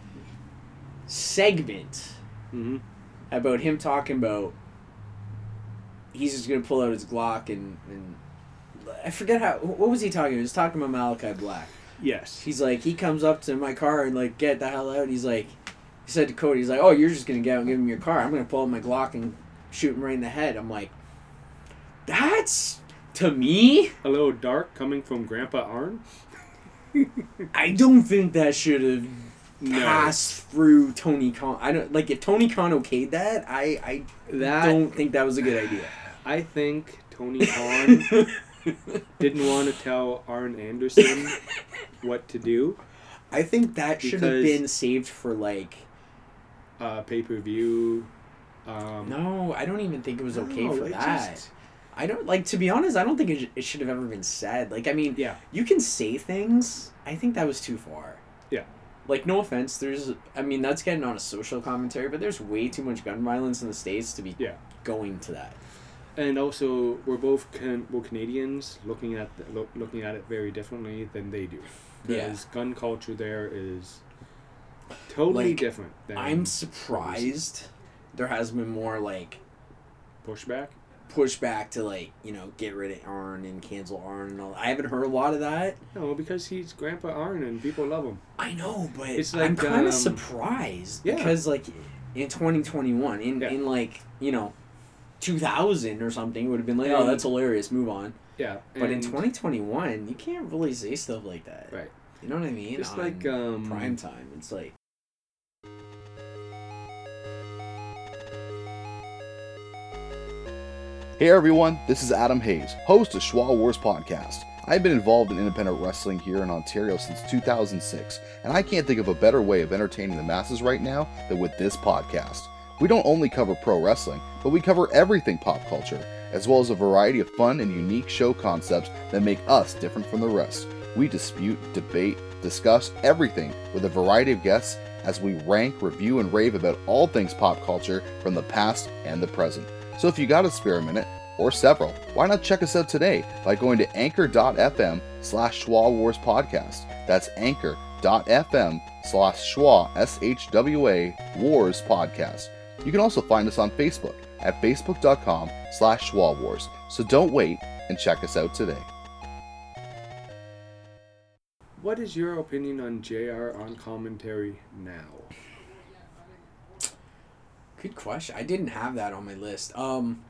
segment hmm about him talking about he's just gonna pull out his Glock and and I forget how what was he talking? About? He was talking about Malachi Black. Yes. He's like he comes up to my car and like get the hell out. He's like he said to Cody, he's like, oh you're just gonna get out and give him your car. I'm gonna pull out my Glock and shoot him right in the head. I'm like, that's to me. A little dark coming from Grandpa Arn. I don't think that should have No. passed through Tony Khan. I don't like if Tony Khan okayed that. I I That don't think that was a good idea. I think Tony Khan didn't want to tell Arn Anderson what to do. I think that should have been saved for like. Uh, pay per view. Um, No, I don't even think it was okay no, for that. just- I don't like to be honest. I don't think it, it should have ever been said. Like I mean, yeah. you can say things. I think that was too far. Yeah. Like no offense, there's. I mean, that's getting on a social commentary, but there's way too much gun violence in the states to be Yeah. going to that. And also, we're both can we're Canadians looking at the, look, looking at it very differently than they do. Yeah. Gun culture there is totally Like, different than I'm surprised there has been more like pushback. Pushback to like you know get rid of Arn and cancel Arn and all. I haven't heard a lot of that. No, because he's Grandpa Arn and people love him. I know, but It's like, I'm kind um, of surprised yeah. because like in 2021, in Yeah. in like you know. 2000 or something it would have been like, oh, that's hilarious. Move on. Yeah. But in 2021, you can't really say stuff like that. Right. You know what I mean? It's like um prime time. It's like Hey everyone, this is Adam Hayes, host of Schwa Wars Podcast. I've been involved in independent wrestling here in Ontario since 2006, and I can't think of a better way of entertaining the masses right now than with this podcast. We don't only cover pro wrestling, but we cover everything pop culture, as well as a variety of fun and unique show concepts that make us different from the rest. We dispute, debate, discuss everything with a variety of guests as we rank, review, and rave about all things pop culture from the past and the present. So if you got a spare minute, or several, why not check us out today by going to anchor.fm slash Schwa Wars Podcast. That's anchor.fm slash Schwa, S-H-W-A, Wars Podcast. You can also find us on Facebook at facebook.com slash Schwa Wars. So don't wait and check us out today. What is your opinion on JR on commentary now? Good question. I didn't have that on my list. Um,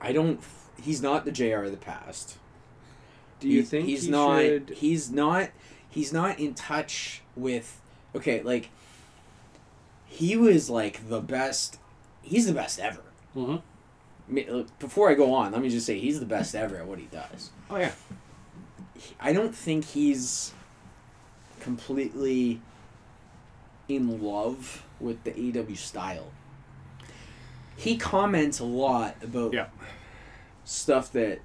I don't. He's not the Jr. of the past. Do you He- think he's he not? should He's not. He's not in touch with. Okay, like. He was like the best. He's the best ever. Mhm. Mean, uh, Before I go on, let me just say he's the best ever at what he does. Oh yeah. I don't think he's completely in love with the AW style. He comments a lot about Yeah. stuff that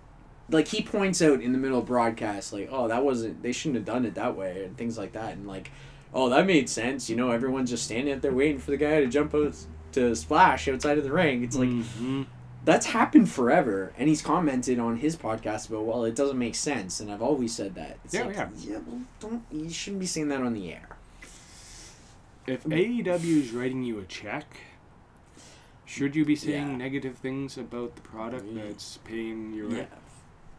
like he points out in the middle of broadcast like oh that wasn't they shouldn't have done it that way and things like that and like oh that made sense you know everyone's just standing up there waiting for the guy to jump out to splash outside of the ring it's like Mhm. that's happened forever and he's commented on his podcast about well it doesn't make sense and i've always said that it's Yeah, like, yeah. well don't you shouldn't be saying that on the air if AEW is writing you a check, should you be saying Yeah. negative things about the product Yeah. that's paying your yeah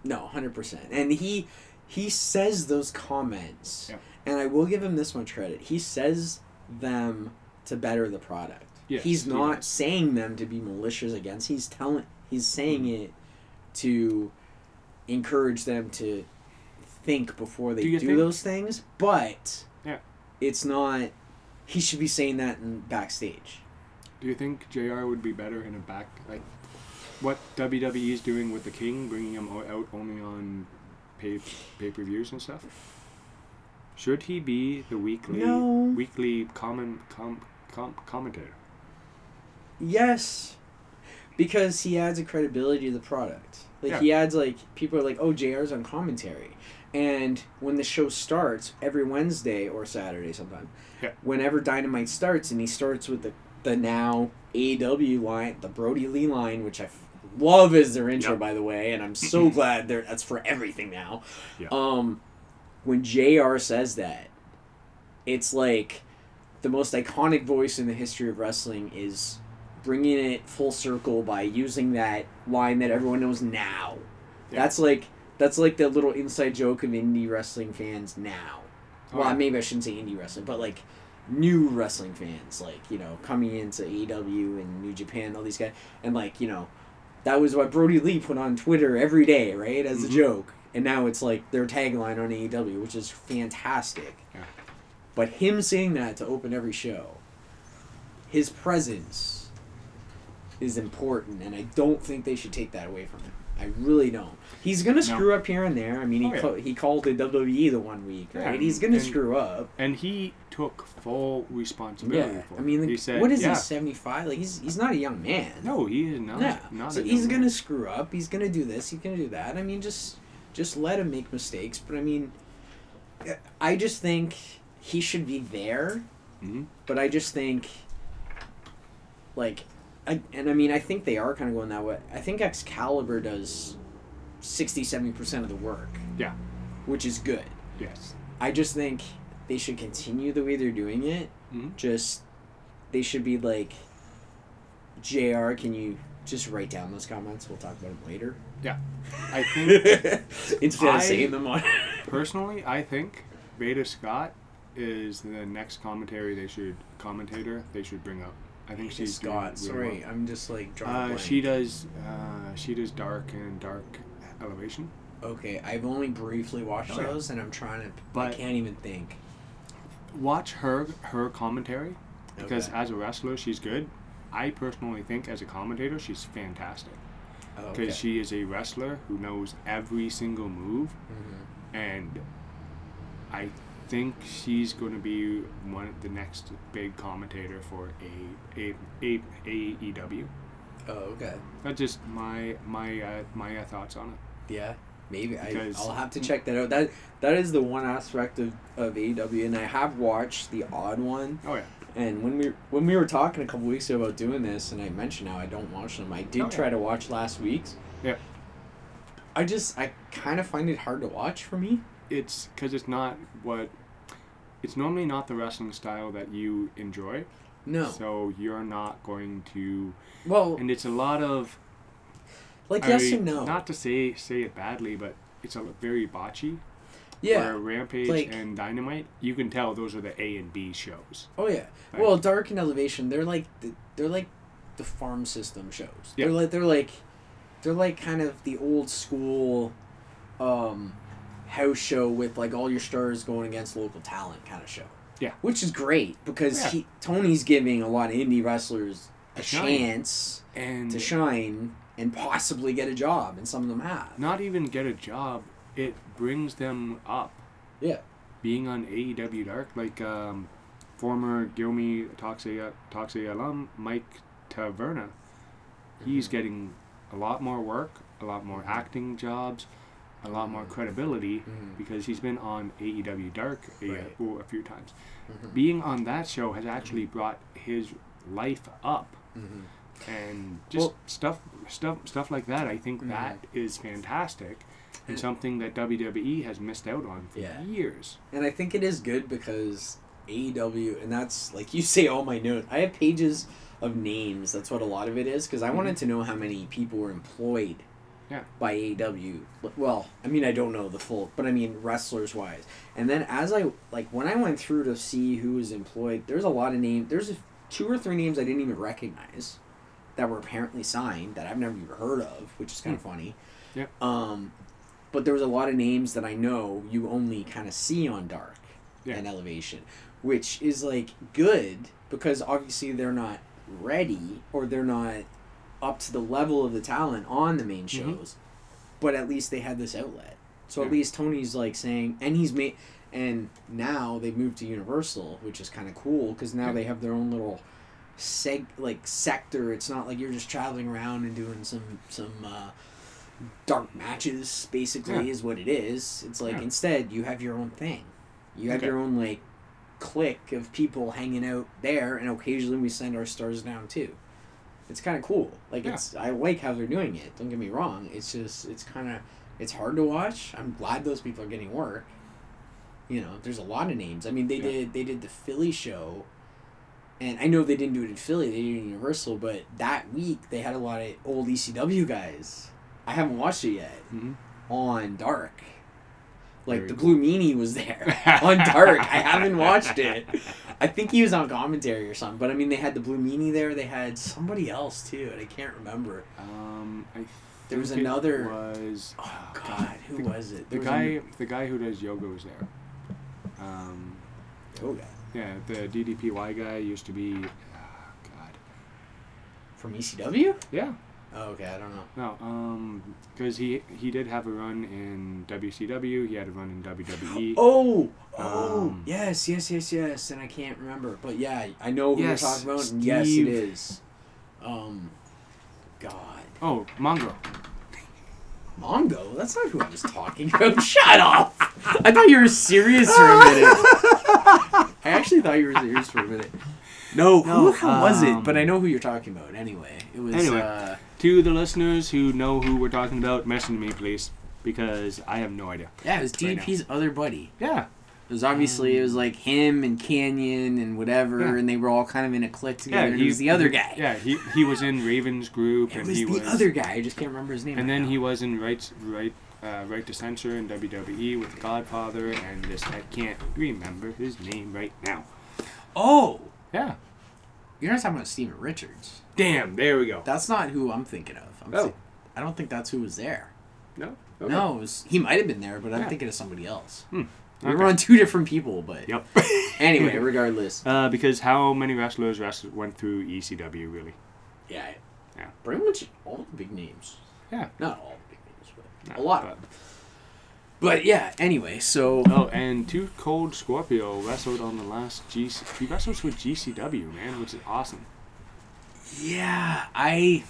no 100% and he he says those comments Yeah. and i will give him this much credit he says them to better the product Yes, he's not does. saying them to be malicious against he's telling he's saying hmm. it to encourage them to think before they Do do, those things. But Yeah. it's not. He should be saying that in backstage. Do you think JR would be better in a back like what WWE is doing with the King, bringing him out only on pay pay per views and stuff? Should he be the weekly No. weekly common com, com, commentator? Yes, because he adds a credibility to the product. Like Yeah. he adds like people are like, oh, JR's on commentary, and when the show starts every Wednesday or Saturday sometime, Yeah. whenever Dynamite starts, and he starts with the the now AW line, the Brodie Lee line, which I f- love as their intro Yep. by the way, and I'm so glad they're that's for everything now. Yeah. Um, when JR says that, it's like the most iconic voice in the history of wrestling is bringing it full circle by using that line that everyone knows now. Yeah. That's like that's like the little inside joke of indie wrestling fans now. Oh, well, yeah. maybe I shouldn't say indie wrestling, but like new wrestling fans, like you know, coming into AEW and New Japan, all these guys, and like you know, that was what Brodie Lee put on Twitter every day, right, as Mhm. a joke, and now it's like their tagline on AEW, which is fantastic. Yeah. But him saying that to open every show, his presence is important, and I don't think they should take that away from him. I really don't. He's gonna screw up here and there. I mean, he Oh, yeah. he called the WWE the one week, Yeah, right? He's gonna and- screw up. And he took full responsibility Yeah, for it. I mean, he said, what is yeah. he? Seventy five? Like he's he's not a young man. No, he is not. yeah. Not so a he's gonna man. screw up. He's gonna do this. He's gonna do that. I mean, just just let him make mistakes. But I mean, I just think he should be there. Mhm. But I just think, like, I, and I mean, I think they are kind of going that way. I think Excalibur does 60 70 percent of the work. Yeah. Which is good. Yes. I just think they should continue the way they're doing it. Mhm. Just they should be like, Jr. Can you just write down those comments? We'll talk about them later. Yeah. I think Instead I- of saying them on. personally, I think Veda Scott is the next commentary they should commentator they should bring up. I think she's Scott. Sorry, well. I'm just like drawing Uh, she does. Uh, she does dark and dark elevation. Okay, I've only briefly watched Oh, yeah. those, and I'm trying to. But I can't even think. Watch her her commentary because Okay. as a wrestler she's good. I personally think as a commentator she's fantastic Oh, because okay. she is a wrestler who knows every single move Mhm. and I think she's going to be one the next big commentator for a a a AEW. Oh, okay. That's just my my uh, my uh, thoughts on it. Yeah, maybe I, Because- I'll have to check that out. That that is the one aspect of of AEW, and I have watched the odd one. Oh yeah, And when we when we were talking a couple weeks ago about doing this, and I mentioned how I don't watch them, I did Oh, yeah. try to watch last week's. Yeah. I just I kind of find it hard to watch for me. It's because it's not what. It's normally not the wrestling style that you enjoy, No. so you're not going to. well, And it's a lot of. like I yes mean, and no. Not to say say it badly, but it's a very botchy. yeah. Where Rampage like- and Dynamite, you can tell those are the A and B shows. Oh yeah. Like- well, Dark and Elevation, they're like the, they're like the farm system shows. Yeah. They're like they're like they're like kind of the old school um house show with like all your stars going against local talent kind of show. Yeah. Which is great because Yeah. he Tony's giving a lot of indie wrestlers a A chance And to shine and possibly get a job and some of them have. not even get a job, it brings them up. Yeah. Being on AEW Dark, like um, former Gilmy Toxie Toxie alum Mike Taverna, he's Mm-hmm. getting a lot more work, a lot more acting jobs, a lot more credibility Mhm. because he's been on AEW Dark a, Right. oh, a few times. Mhm. Being on that show has actually brought his life up Mhm. and just Well- stuff stuff stuff like that i think that is fantastic and something that wwe has missed out on for Yeah. years And I think it is good because AEW, and that's like you say all my notes. I have pages of names. That's what a lot of it is because I wanted to know how many people were employed Yeah. by AEW. Well, I mean, I don't know the full, but I mean wrestlers wise. And then as I like when I went through to see who was employed, there's a lot of names. There's a, two or three names I didn't even recognize that were apparently signed that I've never even heard of, which is kind of funny. Yep. Um, but there was a lot of names that I know you only kind of see on Dark Yeah. and Elevation, which is like good because obviously they're not ready or they're not up to the level of the talent on the main Mhm. shows, but at least they had this outlet. So at least Tony's like saying, and he's made, and now they've moved to Universal, which is kind of cool because now Yeah. they have their own little seg like sector. It's not like you're just traveling around and doing some some uh, dark matches. Basically, Yeah. is what it is. It's like Yeah. instead you have your own thing. You have Okay. your own like clique of people hanging out there, and occasionally we send our stars down too. It's kind of cool. Like Yeah. it's I like how they're doing it. Don't get me wrong. It's just it's kind of it's hard to watch. I'm glad those people are getting work. You know, there's a lot of names. I mean, they Yeah. did they did the Philly show, and I know they didn't do it in Philly. They did it in Universal, but that week they had a lot of old ECW guys. I haven't watched it yet hmm on Dark. Like the. Blue Meanie was there on Dark. I haven't watched it. I think he was on commentary or something. But I mean, they had the Blue Meanie there. They had somebody else too, and I can't remember. Um, I There was another- Was Oh God, who the, was it? The There was guy, the guy who does yoga was there. Um, a- oh, yeah, the DDPY guy used to be. Oh, God. from ECW. Yeah. Oh, okay, I don't know. No. Um, because he he did have a run in WCW. He had a run in WWE. Oh, oh, Um, yes, yes, yes, yes. And I can't remember, but yeah, I know who Yes, you're talking about. And yes, it Steve- is. Um, God. Oh, Mongo. Mongo? That's not who I was talking about. Shut up! I thought you were serious for a minute. I actually thought you were serious for a minute. No, who No, the hell was it? um, But I know who you're talking about. Anyway, it was. Anyway. Uh, To the listeners who know who we're talking about, message me, please, because I have no idea. yeah, it was Right other buddy. Yeah. It was obviously it was like him and Kanyon and whatever, Yeah. and they were all kind of in a clique together. Yeah. and he was the other guy. Yeah. He he was in Raven's group, It and was he the was the other guy. I just can't remember his name. And right then now. he was in right, right, uh, right to censor in WWE with Godfather, and this I can't remember his name right now. Oh, Yeah. you're not talking about Steven Richards. Damn. There we go. That's not who I'm thinking of. I'm Oh. thi- I don't think that's who was there. No. No, it was, he might have been there, but I'm Yeah. thinking of somebody else. Hmm. We Okay. were on two different people, but Yep. anyway, regardless. uh, because how many wrestlers wrest- went through ECW really? Yeah, Yeah. pretty much all the big names. Yeah. Not all the big names, but No, a lot of them. But yeah, anyway, so Oh, and 2 Cold Scorpio wrestled on the last GC. He wrestles with GCW, man, which is awesome. yeah, I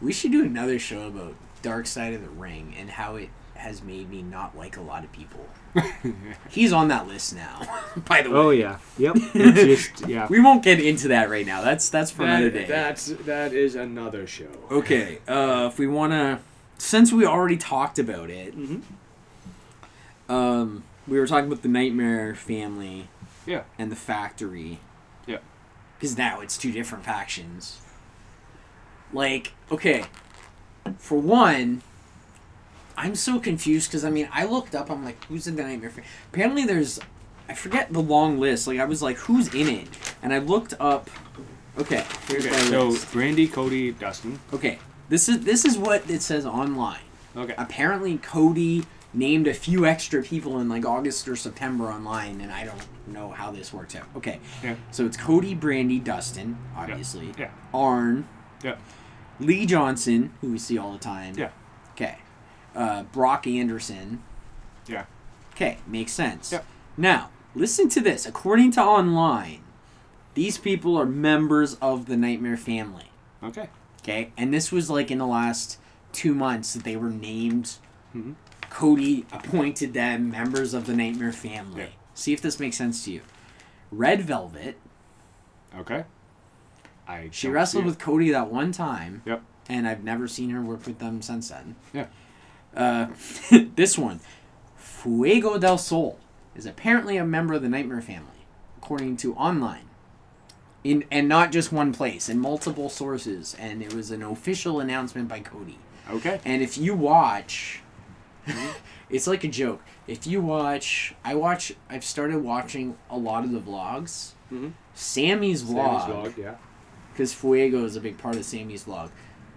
we should do another show about Dark Side of the Ring and how it has made me not like a lot of people. He's on that list now, by the way. Oh yeah. Yep. Just yeah. We won't get into that right now. That's that's for another day. that's that is another show. Okay, uh, if we want to, since we already talked about it, Mhm. Um, we were talking about the Nightmare family Yeah. and the Factory. Yeah. Because now it's two different factions. Like, okay, for one, I'm so confused because I mean, I looked up, I'm like, who's in the Nightmare family? Apparently, there's, I forget the long list. Like, I was like, who's in it? And I looked up. Okay, here's Okay, my so list. Brandi, Cody, Dustin. Okay, this is this is what it says online. Okay. Apparently, Cody named a few extra people in like August or September online, and I don't know how this works out. Okay, Yeah. so it's Cody, Brandi, Dustin, obviously, Yeah. Arn, Yeah. Lee Johnson, who we see all the time. Yeah. Okay, uh, Brock Anderson. Yeah. Okay, makes sense. Yeah. Now, listen to this. According to online, these people are members of the Nightmare family. Okay. Okay, and this was like in the last two months that they were named. Mhm. Cody appointed them members of the Nightmare family. Yeah. See if this makes sense to you. Red Velvet, Okay. I. she wrestled with Cody that one time, Yep. and I've never seen her work with them since then. Yeah. Uh, this one, Fuego del Sol, is apparently a member of the Nightmare family, according to online. In, and not just one place, in multiple sources, and it was an official announcement by Cody. Okay. And if you watch, Mm-hmm. it's like a joke. If you watch, I watch. I've started watching a lot of the vlogs. Mhm. Sammy's Sammy's vlog, vlog, Yeah. because Fuego is a big part of Sammy's vlog.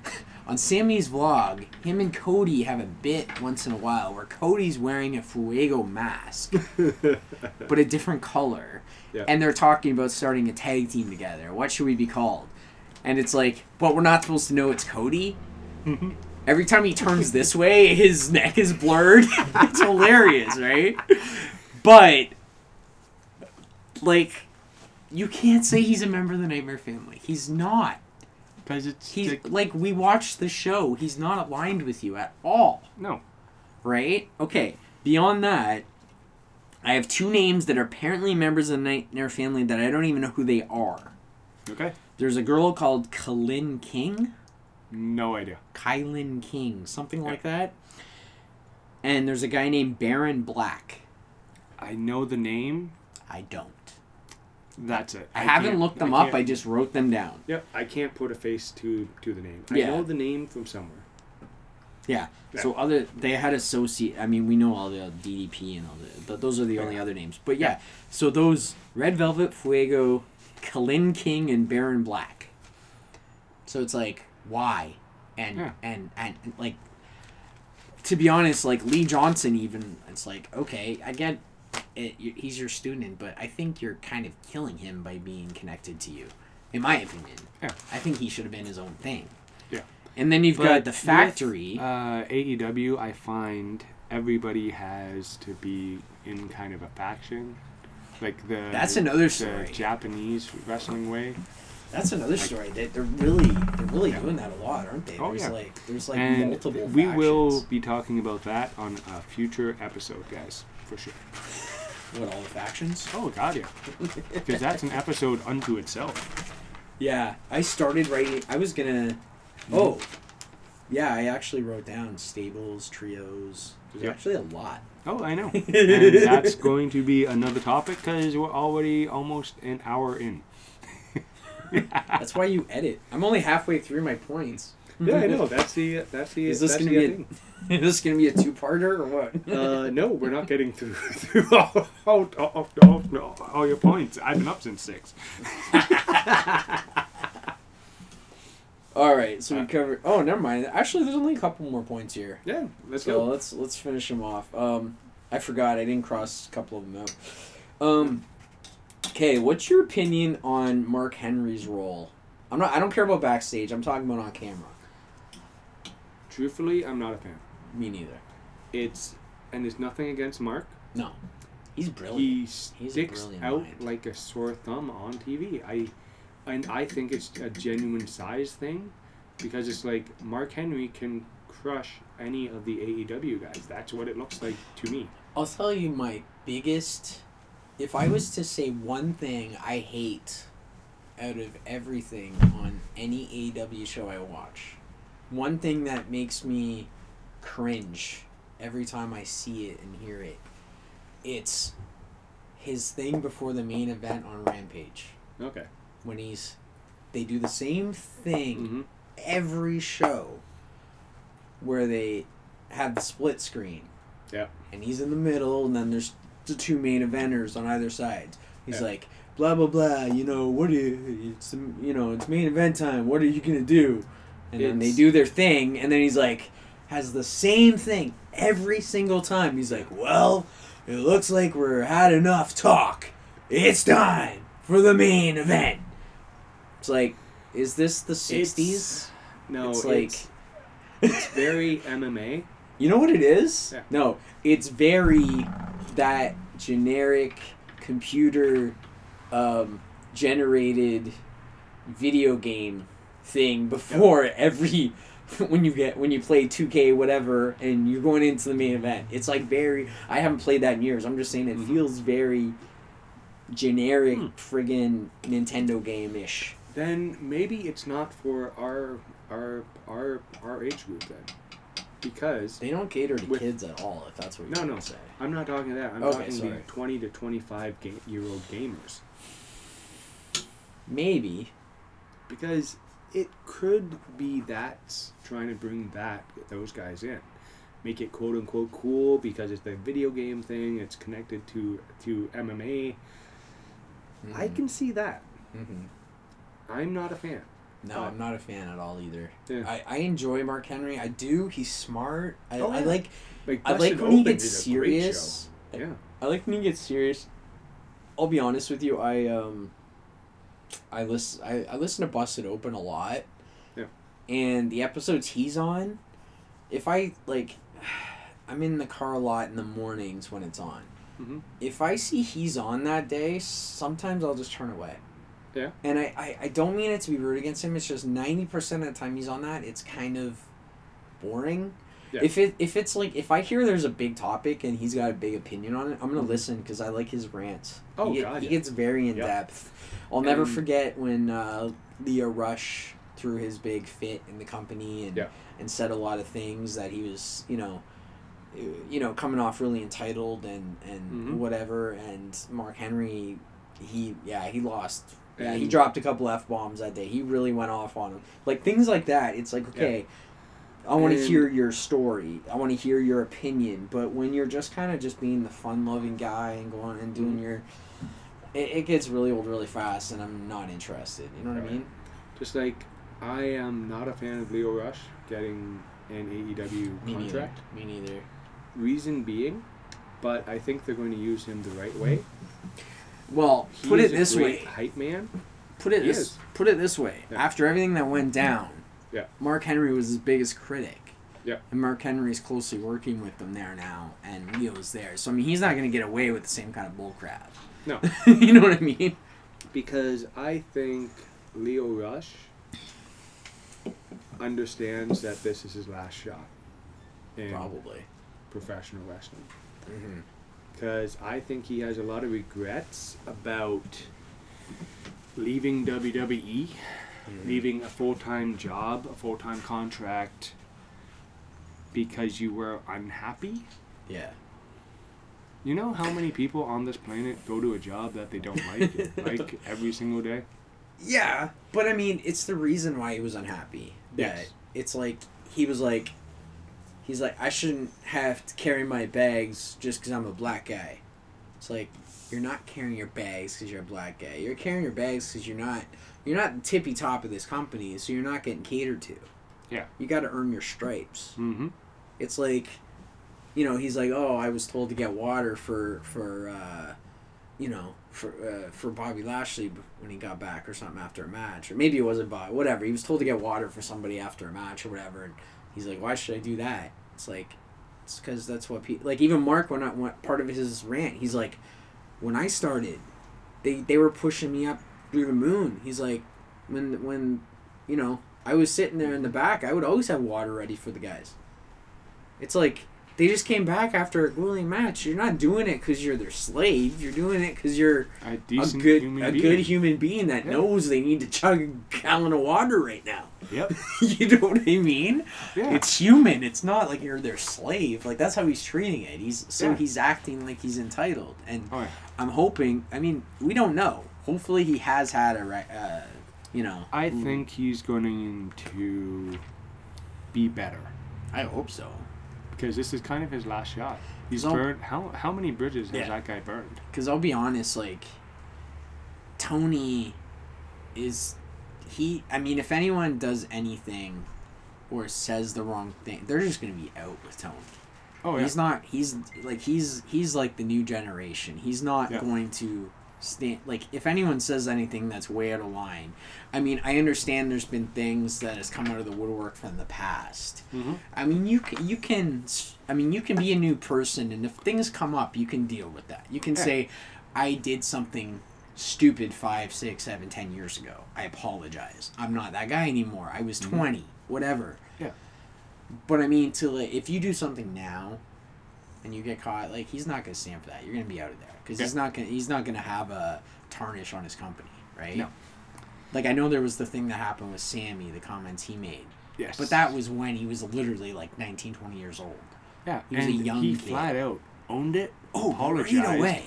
on Sammy's vlog, him and Cody have a bit once in a while where Cody's wearing a Fuego mask, but a different color, Yeah. and they're talking about starting a tag team together. What should we be called? And it's like, but we're not supposed to know it's Cody. Every time he turns this way, his neck is blurred. it's hilarious, right? But like, you can't say he's a member of the Nightmare Family. He's not. Because it's He's like- like we watched the show. He's not aligned with you at all, no. right? Okay. Beyond that, I have two names that are apparently members of the Nightmare Family that I don't even know who they are. Okay. There's a girl called KiLynn King. No idea. KiLynn King, something like that. And there's a guy named Baron Black. I know the name. I don't. That's it. I, haven't looked them I up. I just wrote them down. Yep. I can't put a face to to the name. I Yeah. know the name from somewhere. Yeah. Yeah. So other they had associate. I mean, we know all the DDP and all the. Th- those are the only other names. But yeah. So those Red Velvet, Fuego, KiLynn King, and Baron Black. So it's like why, and Yeah. and and like. To be honest, like Lee Johnson, even it's like okay, I get it. He's your student, but I think you're kind of killing him by being connected to you, in my opinion. Yeah. I think he should have been his own thing. Yeah. And then you've got But the with, factory. uh, AEW, I find everybody has to be in kind of a faction, like the That's another the story. Japanese wrestling way. That's another story. They, they're really they're really Yeah. doing that a lot, aren't they? Oh, there's yeah. like there's like and multiple. we will be talking about that on a future episode, guys, for sure. What all the factions? Oh God, yeah, because that's an episode unto itself. Yeah, I started writing. I was gonna. Mm-hmm. Oh, yeah. I actually wrote down stables, trios. There's Yep. actually a lot. Oh, I know, and that's going to be another topic because we're already almost an hour in. That's why you edit. I'm only halfway through my points. Yeah, I know. That's the that's the. Is this that's gonna the be a- thing. Is this gonna be a two-parter or what? Uh, no, we're not getting through through all, all, all, all, all, all your points. I've been up since six. all right, so we Uh, covered. Oh, never mind. Actually, there's only a couple more points here. Yeah, let's So go. let's let's finish them off. Um, I forgot I didn't cross a couple of them out. Um, okay, what's your opinion on Mark Henry's role? I'm not. I don't care about backstage. I'm talking about on camera. Truthfully, I'm not a fan. Me neither. It's and there's nothing against Mark. No, he's brilliant. He He's sticks brilliant out mind. like a sore thumb on TV. I and I think it's a genuine size thing because it's like Mark Henry can crush any of the AEW guys. That's what it looks like to me. I'll tell you my biggest. If I was to say one thing I hate out of everything on any AEW show I watch, one thing that makes me cringe every time I see it and hear it, it's his thing before the main event on Rampage. Okay. When he's. They do the same thing Mm-hmm. every show where they have the split screen. Yeah. And he's in the middle, and then there's the two main eventers on either side. He's Yeah. like, blah blah blah. You know what? Do you, it's you know it's main event time. What are you gonna do? And then they do their thing, and then he's like, has the same thing every single time. He's like, well, it looks like we're had enough talk. It's time for the main event. It's like, is this the '60s? No, It's it's like- like it's very MMA. You know what it is? Yeah. No, it's very that generic computer um, generated video game thing before every when you get when you play 2K whatever and you're going into the main event. It's like very I haven't played that in years. I'm just saying it Mhm. feels very generic Hmm. friggin' Nintendo game ish. Then maybe it's not for our our our our age group then, because They don't cater to With- kids at all if that's what you're No, no. say. I'm not talking that. I'm Okay, talking sorry. the 20 to 25 ga- year old gamers Maybe. because it could be that trying to bring that those guys in make it quote unquote cool because it's the video game thing it's connected to to mma i Mhm. can see that Mhm. i'm not a fan No, I'm not a fan at all either. Yeah. I, I enjoy Mark Henry. I do. He's smart. I, Oh, I like Like, I like when he gets is a great serious. Yeah. I like when he gets serious. I'll be honest with you. I um, I listen. I, I listen to Busted Open a lot. Yeah. And the episodes he's on, if I like, I'm in the car a lot in the mornings when it's on. Mhm. If I see he's on that day, sometimes I'll just turn away. Yeah. And I, I, I don't mean it to be rude against him. It's just ninety percent of the time he's on that, it's kind of boring. Yeah. If it if it's like if I hear there's a big topic and he's got a big opinion on it, I'm gonna Mhm. listen because I like his rants. Oh, he, get- God, he yeah. gets very in Yep. depth. I'll never forget when uh, Lio Rush threw his big fit in the company and Yeah. and said a lot of things that he was you know you know coming off really entitled and and Mhm. whatever and Mark Henry he yeah he lost yeah he dropped a couple f bombs that day. He really went off on him like things like that it's like okay I want to And- hear your story. I want to hear your opinion. But when you're just kind of just being the fun loving guy and going and doing Mhm. your it, it gets really old really fast and I'm not interested you know what I mean? Just like I am not a fan of Lio Rush getting an AEW me contract. neither me neither. Reason being, but I think they're going to use him the right way. Well He put it this way hype man. Put it He this is. put it this way. Yeah. After everything that went down, Yeah. Mark Henry was his biggest critic. Yeah. And Mark Henry's closely working with them there now, and Lio's there. So I mean, he's not going to get away with the same kind of bullcrap. No, you know what I mean? because I think Lio Rush understands that this is his last shot in Probably. professional wrestling. Mm-hmm. Because I think he has a lot of regrets about leaving WWE, mm-hmm. leaving a full time job, a full time contract, because you were unhappy. Yeah. You know how many people on this planet go to a job that they don't like, like every single day? Yeah, but I mean, it's the reason why he was unhappy. That Yes. it's like he was like, he's like, I shouldn't have to carry my bags just because I'm a black guy. It's like you're not carrying your bags because you're a black guy. You're carrying your bags because you're not you're not the tippy top of this company, so you're not getting catered to. Yeah. You got to earn your stripes. Mm-hmm. It's like, you know, he's like, oh, I was told to get water for for, uh, you know, for uh, for Bobby Lashley when he got back or something after a match, or maybe it wasn't Bobby, whatever. He was told to get water for somebody after a match or whatever, and he's like, why should I do that? It's like, it's because that's what people like. Even Mark, when I went part of his rant, he's like, when I started, they they were pushing me up through the moon. He's like, when when, you know, I was sitting there in the back, I would always have water ready for the guys. It's like they just came back after a grueling match. You're not doing it because you're their slave. You're doing it because you're A a good human a being. good human being that Yeah. knows they need to chug a gallon of water right now. Yep. you know what I mean? Yeah. It's human. It's not like you're their slave. Like that's how he's treating it. He's so Yeah. he's acting like he's entitled. And Oh, yeah. I'm hoping. I mean, we don't know. Hopefully, he has had a right. Uh, you know. I think he's going to be better I hope so. Because this is kind of his last shot. He's So- burned how how many bridges has Yeah. that guy burned? Because I'll be honest, like Tony is he. I mean, if anyone does anything or says the wrong thing, they're just gonna be out with Tony. Oh yeah. He's not. He's like he's he's like the new generation. He's not Yeah. going to stand. Like if anyone says anything that's way out of line, I mean, I understand there's been things that has come out of the woodwork from the past. Mhm. I mean, you can, you can. I mean, you can be a new person, and if things come up, you can deal with that. You can Yeah. say, "I did something." stupid five six seven ten years ago i apologize i'm not that guy anymore i was 20 whatever Yeah. but i mean to like if you do something now and you get caught like he's not gonna stand for that you're gonna be out of there because he's not gonna he's not gonna have a tarnish on his company right No. like i know there was the thing that happened with sammy the comments he made Yes. but that was when he was literally like 19 20 years old yeah. he was a young he kid. flat out owned it. oh apologized. right away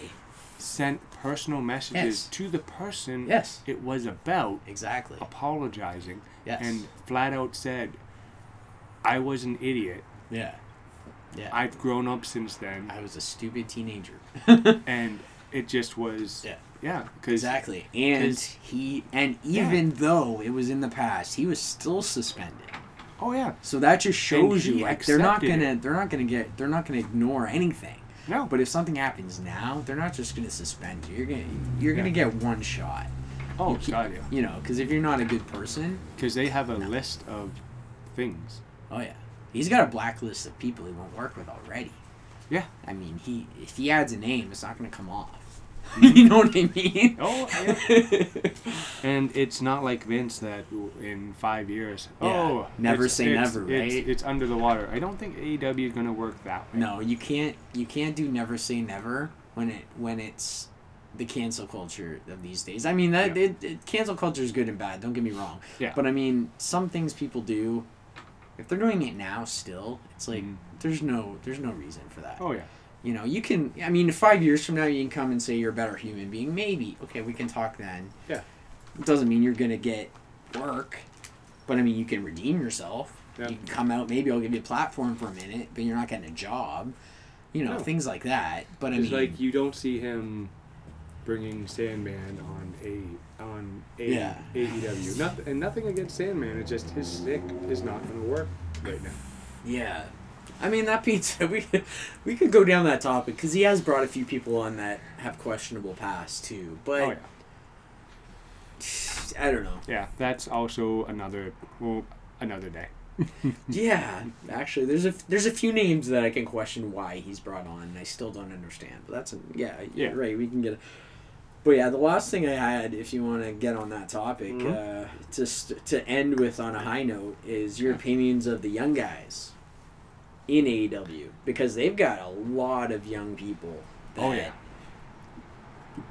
Sent personal messages Yes. to the person yes it was about exactly apologizing yes and flat out said, "I was an idiot. yeah yeah I've grown up since then." I was a stupid teenager. and it just was Yeah. Yeah, Exactly. And he and even though it was in the past, he was still suspended. oh yeah, So that just shows you like they're not gonna it. they're not gonna get they're not gonna ignore anything. no, But if something happens now, they're not just gonna suspend you. You're gonna you're gonna get one shot. oh You keep- god, yeah, You know, because if you're not a good person, because they have a list of things. oh yeah, he's got a blacklist of people he won't work with already. Yeah. I mean, he if he adds a name, it's not gonna come off. you know what I mean? Oh yeah. And it's not like Vince that in five years. Yeah, Oh, never say it's- never, It's, right? it's under the water. I don't think AEW is gonna work that way. no, you can't. You can't do never say never when it when it's the cancel culture of these days. I mean that Yeah. it, it, cancel culture is good and bad. Don't get me wrong. Yeah. But I mean, some things people do. If they're doing it now, still, it's like Mhm. there's no there's no reason for that. Oh yeah. You know, you can. I mean, five years from now, you can come and say you're a better human being. Maybe. Okay, we can talk then. Yeah. It doesn't mean you're gonna get work, but I mean, you can redeem yourself. Yeah. You can come out. Maybe I'll give you a platform for a minute, but you're not getting a job. You know, No. things like that. But I It's mean, like you don't see him bringing Sandman on a on a Yeah. AEW. Nothing and nothing against Sandman. It's just his stick is not going to work right now. yeah. I mean, that said, we could we could go down that topic because he has brought a few people on that have questionable past too. But Oh yeah. I don't know. Yeah, that's also another well another day. Yeah, actually, there's a there's a few names that I can question why he's brought on, and I still don't understand. But that's a, yeah, Yeah. yeah, right. We can get. A, but yeah, the last thing I had, if you want to get on that topic, Mhm. uh, just to end with on a high note, is your opinions of the young guys in AEW because they've got a lot of young people. Oh, yeah.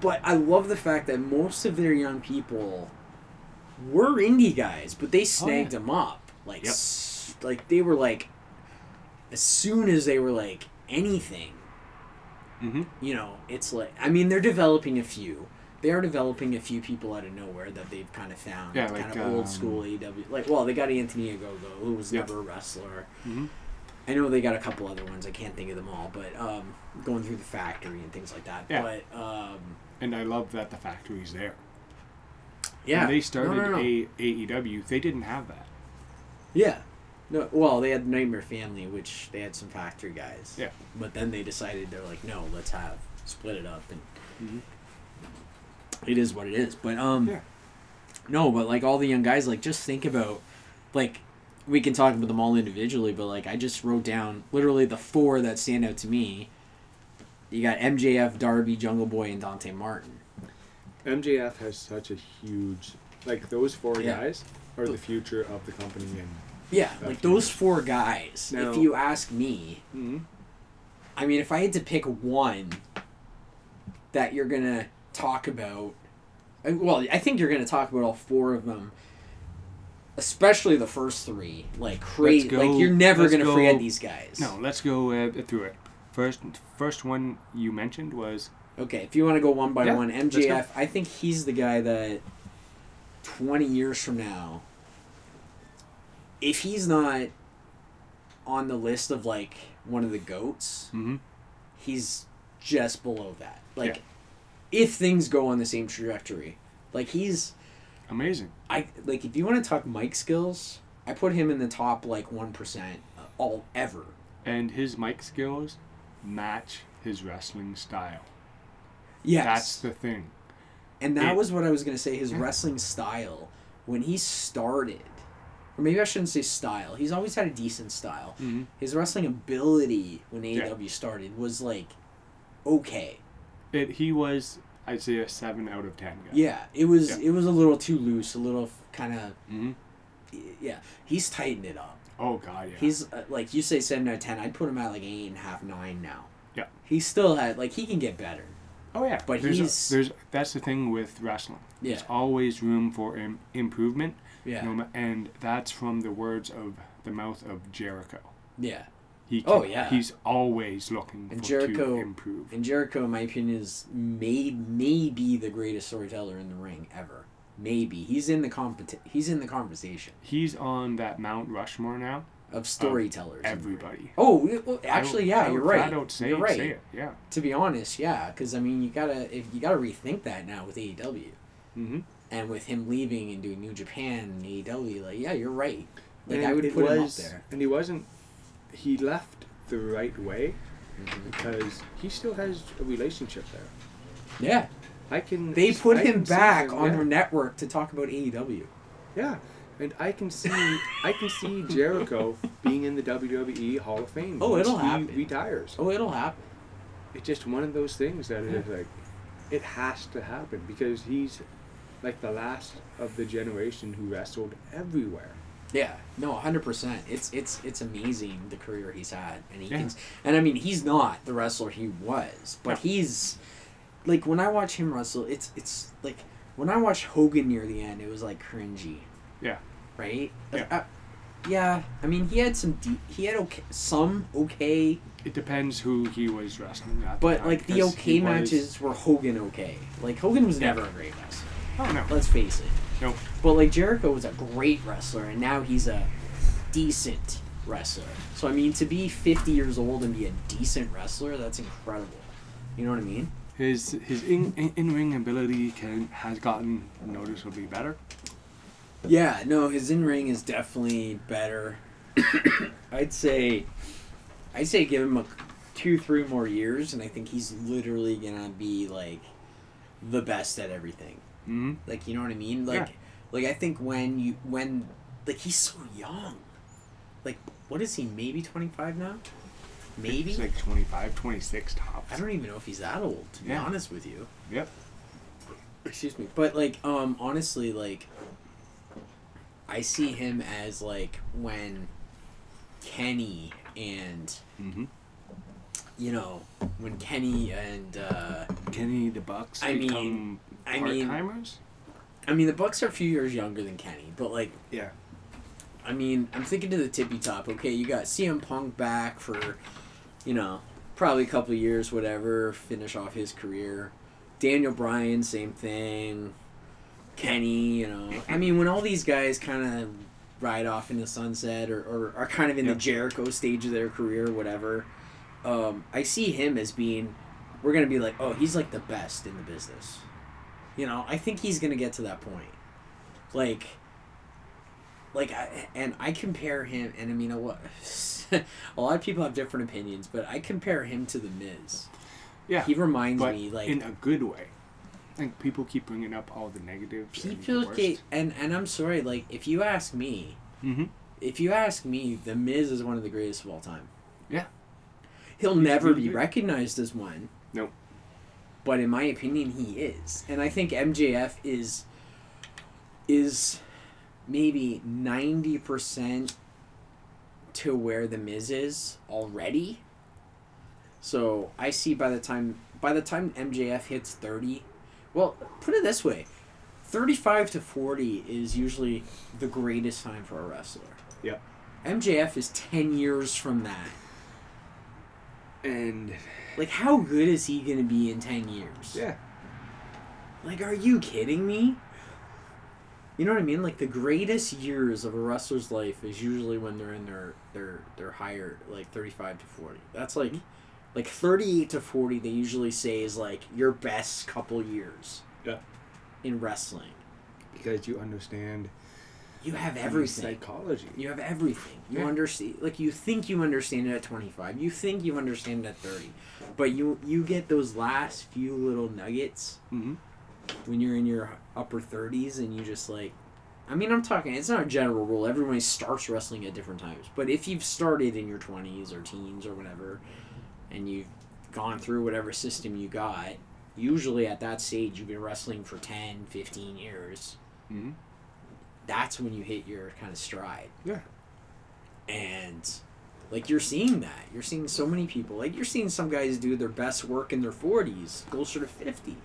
But I love the fact that most of their young people were indie guys, but they snagged them up. Like, Yep. s- like they were like, as soon as they were like anything, Mm-hmm. you know, it's like I mean they're developing a few. They are developing a few people out of nowhere that they've kind of found. Yeah, kind like, of old um, school AW. Like, well, they got Anthony Ogogo, who was never a wrestler. Mhm. I know they got a couple other ones. I can't think of them all, but um, going through the factory and things like that. Yeah. But um, And I love that the factory's there. yeah, When they No, started no, no. A- AEW, they didn't have that. Yeah. No, well, they had Nightmare Family, which they had some factory guys. Yeah. But then they decided they're like, no, let's have split it up, and Mhm. it is what it is. But um, Yeah. no, but like all the young guys, like just think about, like, we can talk about them all individually, but like I just wrote down literally the four that stand out to me. You got MJF, Darby, Jungle Boy, and Dante Martin. MJF has such a huge like those four Yeah. guys are the future of the company and Yeah, That's like those four guys. Now- if you ask me, mm-hmm. I mean, if I had to pick one that you're gonna talk about, uh, well, I think you're gonna talk about all four of them, especially the first three. Like crazy, like you're never let's gonna go- forget these guys. No, let's go uh, through it. First, first one you mentioned was Okay, if you want to go one by Yeah, one, let's go. MJF, I think he's the guy that twenty years from now, if he's not on the list of like one of the goats, mm-hmm. he's just below that. Like, if things go on the same trajectory, like he's, amazing. I like if you want to talk mic skills, I put him in the top like one percent all ever. And his mic skills match his wrestling style. Yes, That's the thing. and that it- was what I was gonna say. His wrestling style when he started, or maybe I shouldn't say style. He's always had a decent style. Mm-hmm. His wrestling ability when Yeah. AEW started was like okay. It he was I'd say a seven out of ten guy. Yeah, it was Yeah. it was a little too loose, a little kind of Mm-hmm. yeah. He's tightened it up. Oh god, yeah. He's uh, like you say seven out of ten. I'd put him at like eight and a half, nine now. Yeah. He still had like he can get better. oh yeah. but there's he's- there's that's the thing with wrestling. Yeah. There's always room for Im- improvement. Yeah. No, and that's from the words of the mouth of Jericho. Yeah. He Oh, yeah. He's always looking And for Jericho- to improve. And Jericho, in my opinion, is may maybe the greatest storyteller in the ring ever. Maybe he's in the competi- He's in the conversation. He's on that Mount Rushmore now of storytellers. Everybody. Oh, well, actually, yeah, I you're right. flat out say, you're right. Say it. Yeah. To be honest, yeah, because I mean, you gotta if you gotta rethink that now with AEW, Mm-hmm. And with him leaving and doing New Japan and AEW, like yeah, you're right. Like And I would put him up there. And he wasn't. He left the right way Mm-hmm. because he still has a relationship there. Yeah, I can. they put I him back him, on yeah. their network to talk about AEW. Yeah, and I can see I can see Jericho being in the WWE Hall of Fame. Oh, it'll he happen. retires. Oh, it'll happen. It's just one of those things that is like, it has to happen because he's like the last of the generation who wrestled everywhere. Yeah, no, hundred percent. It's it's it's amazing the career he's had, and he Yeah. can. And I mean, he's not the wrestler he was, but No. he's like when I watch him wrestle, it's it's like when I watched Hogan near the end, it was like cringy, Yeah. right? Yeah. Uh, yeah, I mean, he had some he had okay, some okay, It depends who he was wrestling at. the but time, like the okay he was- matches were Hogan okay. Like Hogan was Yeah. never a great wrestler. Oh no. Let's face it. Nope. But like Jericho was a great wrestler, and now he's a decent wrestler. So I mean, to be fifty years old and be a decent wrestler, that's incredible. You know what I mean? His his in in, in ring ability can has gotten noticeably better. Yeah, no, his in ring is definitely better. I'd say, I'd say give him a two, three more years, and I think he's literally gonna be like the best at everything. Mm-hmm. Like you know what I mean? Like Yeah. like I think when you when like he's so young. Like what is he? Maybe twenty five now? Maybe He's like 25, 26 tops. I don't even know if he's that old. To be Yeah. honest with you. Yep. Excuse me. But like um honestly like I see him as like when Kenny and Mm-hmm. you know when Kenny and uh Kenny the Bucks I mean- I mean- timers. I mean the Bucks are a few years younger than Kenny, but like Yeah. I mean, I'm thinking to the tippy top. Okay, you got CM Punk back for, you know, probably a couple of years, whatever, finish off his career. Daniel Bryan, same thing. Kenny, you know. I mean, when all these guys kind of ride off in the sunset or, or are kind of in Yep. the Jericho stage of their career, whatever, um, I see him as being, we're going to be like, oh, he's like the best in the business. You know, I think he's going to get to that point. Like, like I, and I compare him and I mean a lot a lot of people have different opinions but I compare him to the Miz. Yeah. He reminds me like in a good way. I think people keep bringing up all the negatives. and the people worst. get and and I'm sorry like if you ask me Mhm. if you ask me the Miz is one of the greatest of all time. Yeah. He'll He's never be good. recognized as one. Nope. But in my opinion he is. And I think MJF is is maybe 90% to where the Miz is already. So I see by the time by the time MJF hits 30, well, put it this way. 35 to 40 is usually the greatest time for a wrestler. Yep. MJF is 10 years from that. And Like how good is he going to be in 10 years? yeah. Like, are you kidding me? You know what I mean? Like the greatest years of a wrestler's life is usually when they're in their their their higher like thirty five to forty. That's like mm-hmm. like thirty eight to forty. They usually say is like your best couple years Yeah. in wrestling. Because you understand You have everything. psychology. You have everything. You Yeah. understand. Like you think you understand it at twenty five. You think you understand it at thirty, but you you get those last few little nuggets Mm-hmm. when you're in your upper 30s and you just like I mean I'm talking it's not a general rule everybody starts wrestling at different times but if you've started in your 20s or teens or whatever and you've gone through whatever system you got usually at that stage you've been wrestling for 10 15 years Mm-hmm. That's when you hit your kind of stride Yeah. and like you're seeing that you're seeing so many people like you're seeing some guys do their best work in their 40s closer to 50